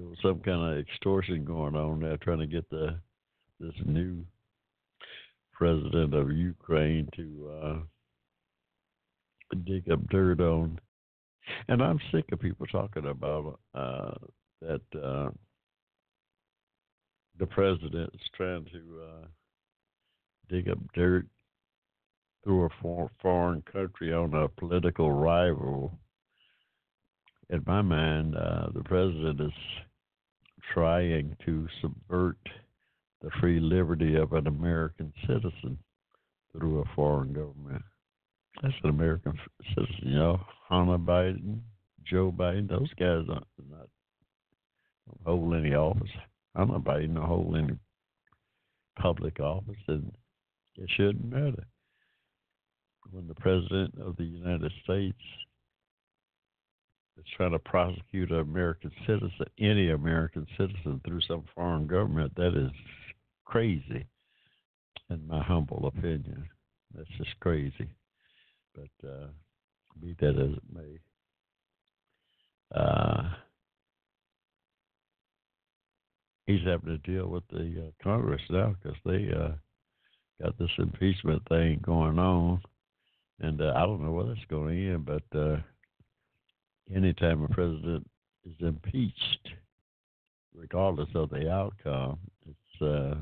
[SPEAKER 1] there was some kind of extortion going on there, trying to get the this new president of Ukraine to uh, dig up dirt on. And I'm sick of people talking about uh, that uh, the president is trying to uh, dig up dirt through a for- foreign country on a political rival. In my mind, uh, the president is trying to subvert the free liberty of an American citizen through a foreign government. That's an American citizen, you know. Hunter Biden, Joe Biden, those guys aren't not don't hold any office. Hunter Biden don't hold any public office, and it shouldn't matter. When the president of the United States is trying to prosecute an American citizen, any American citizen, through some foreign government, that is crazy, in my humble opinion. That's just crazy. But uh, be that as it may, uh, he's having to deal with the uh, Congress now because they uh, got this impeachment thing going on, and uh, I don't know where that's going to end. But uh, anytime a president is impeached, regardless of the outcome, it's uh,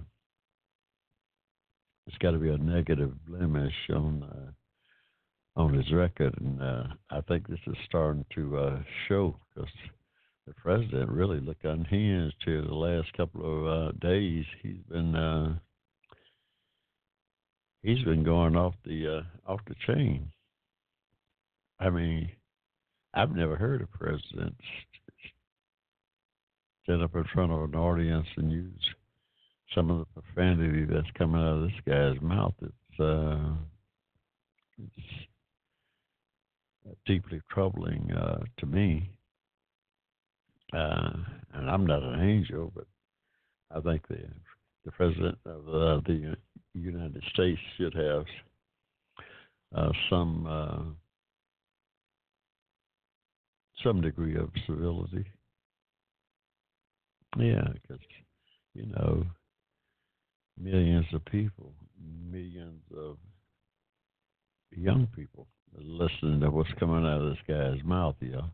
[SPEAKER 1] it's got to be a negative blemish on uh, on his record, and uh, I think this is starting to uh, show because the president really looked unhinged here the last couple of uh, days. He's been uh, he's been going off the off the chain. I mean, I've never heard a president stand up in front of an audience and use some of the profanity that's coming out of this guy's mouth. It's uh, it's deeply troubling uh, to me. Uh, and I'm not an angel, but I think the the president of uh, the United States should have uh, some uh, some degree of civility. Yeah, because you know millions of people, millions of young people listening to what's coming out of this guy's mouth, you know.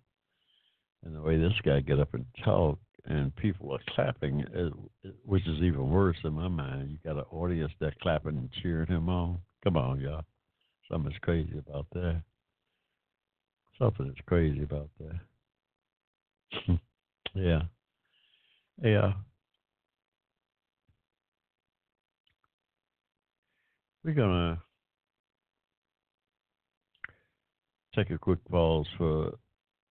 [SPEAKER 1] And the way this guy get up and talk, and people are clapping, uh, which is even worse in my mind. You got an audience that clapping and cheering him on. Come on, y'all. Something's crazy about that. Something that's crazy about that. yeah. Yeah. We're gonna take a quick pause for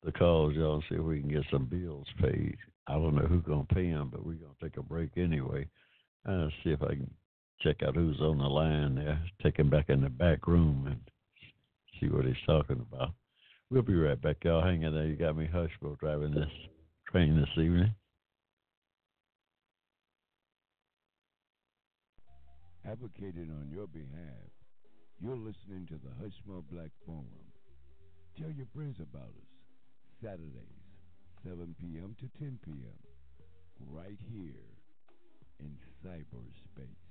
[SPEAKER 1] the calls, y'all, and see if we can get some bills paid. I don't know who's gonna pay them, but we're gonna take a break anyway. Uh, see if I can check out who's on the line there. Take him back in the back room and see what he's talking about. We'll be right back, y'all. Hang in there. You got me Hushmo driving this train this evening.
[SPEAKER 6] Advocated on your behalf, you're listening to the Hushmo Black Forum. Tell your friends about us. Saturdays, 7 p.m. to 10 p.m. Right here in cyberspace.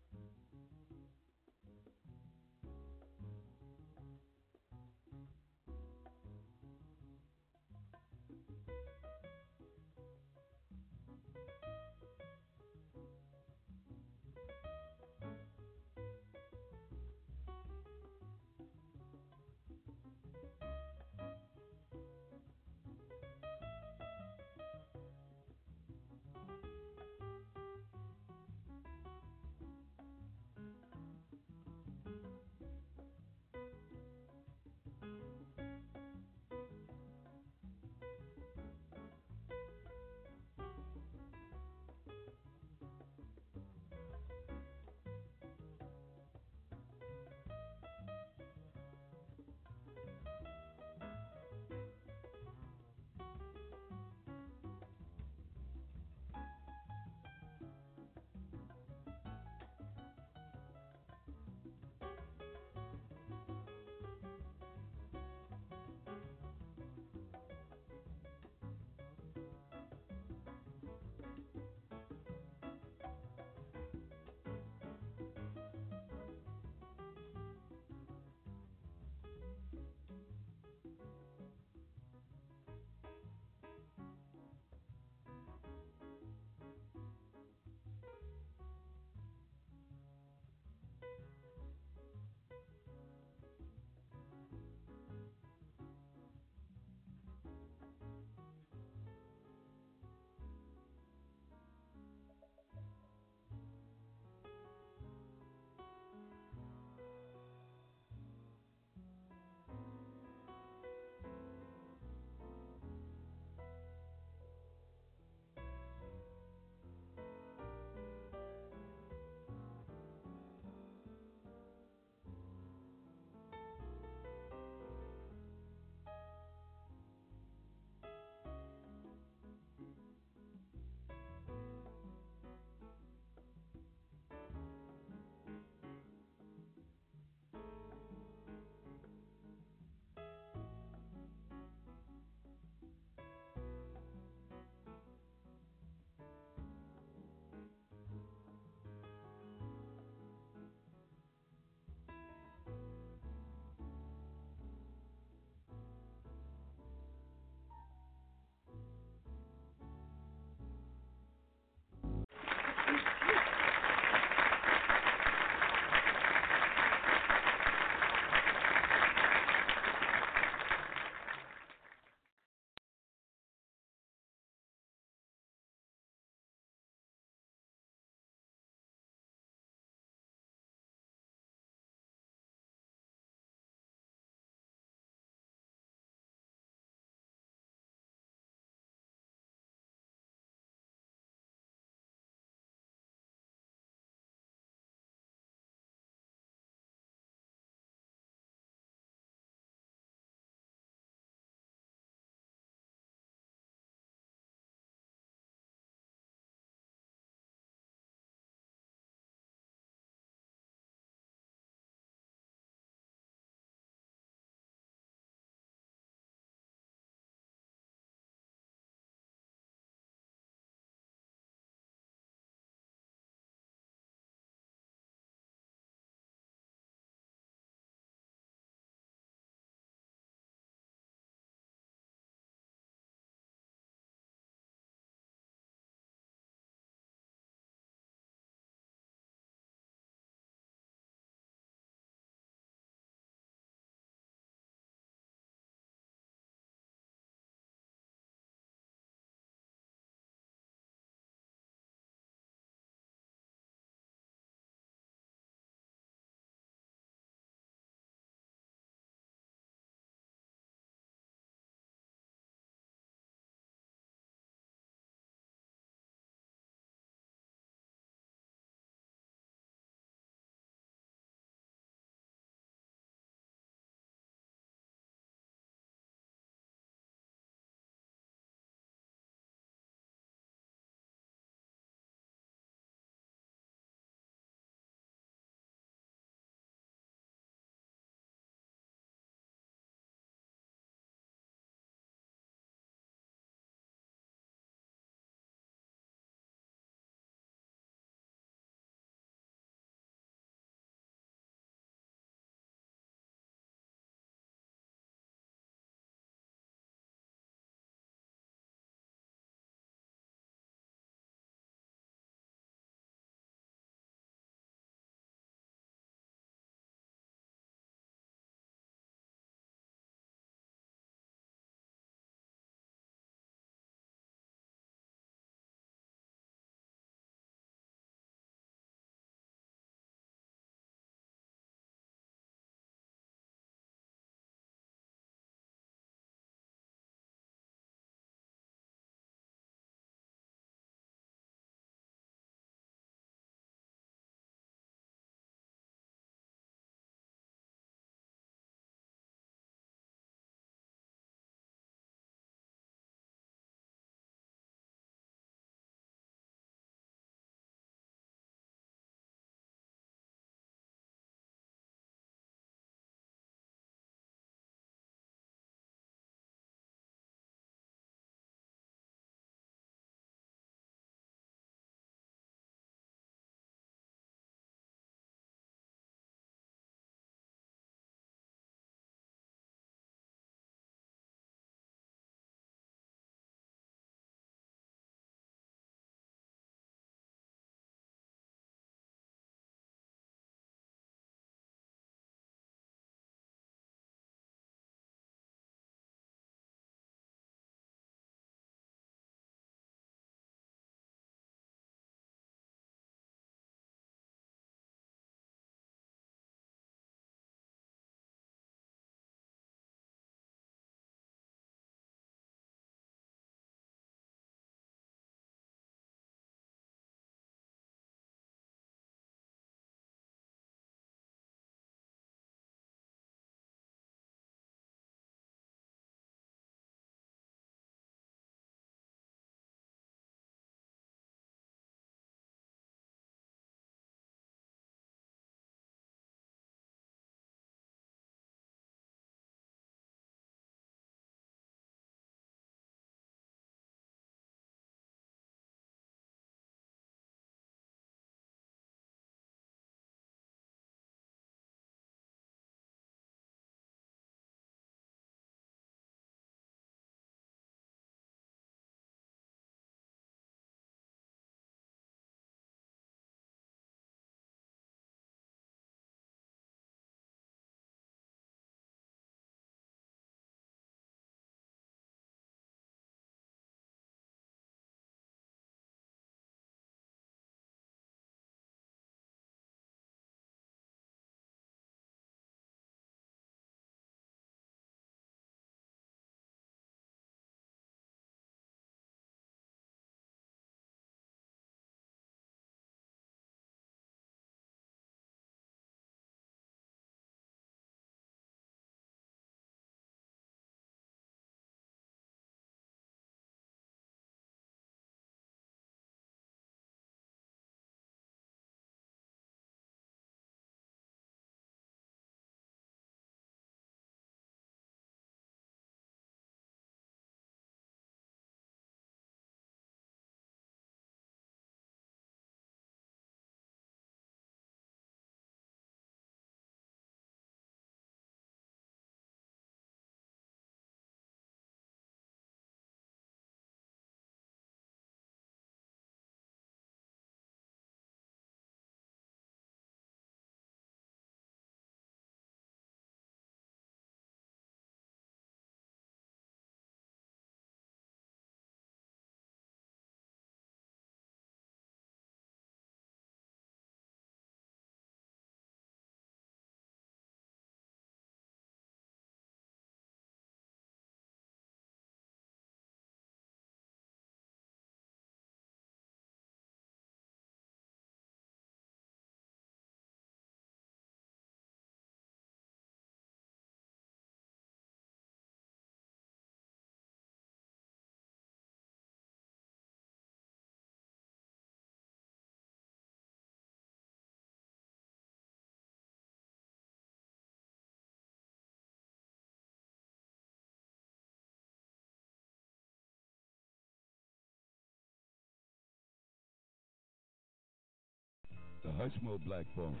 [SPEAKER 6] Hushmo Black Forum,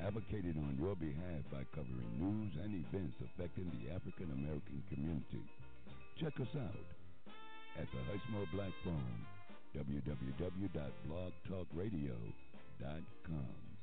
[SPEAKER 6] advocating on your behalf by covering news and events affecting the African American community. Check us out at the Hushmo Black Forum, www.blogtalkradio.com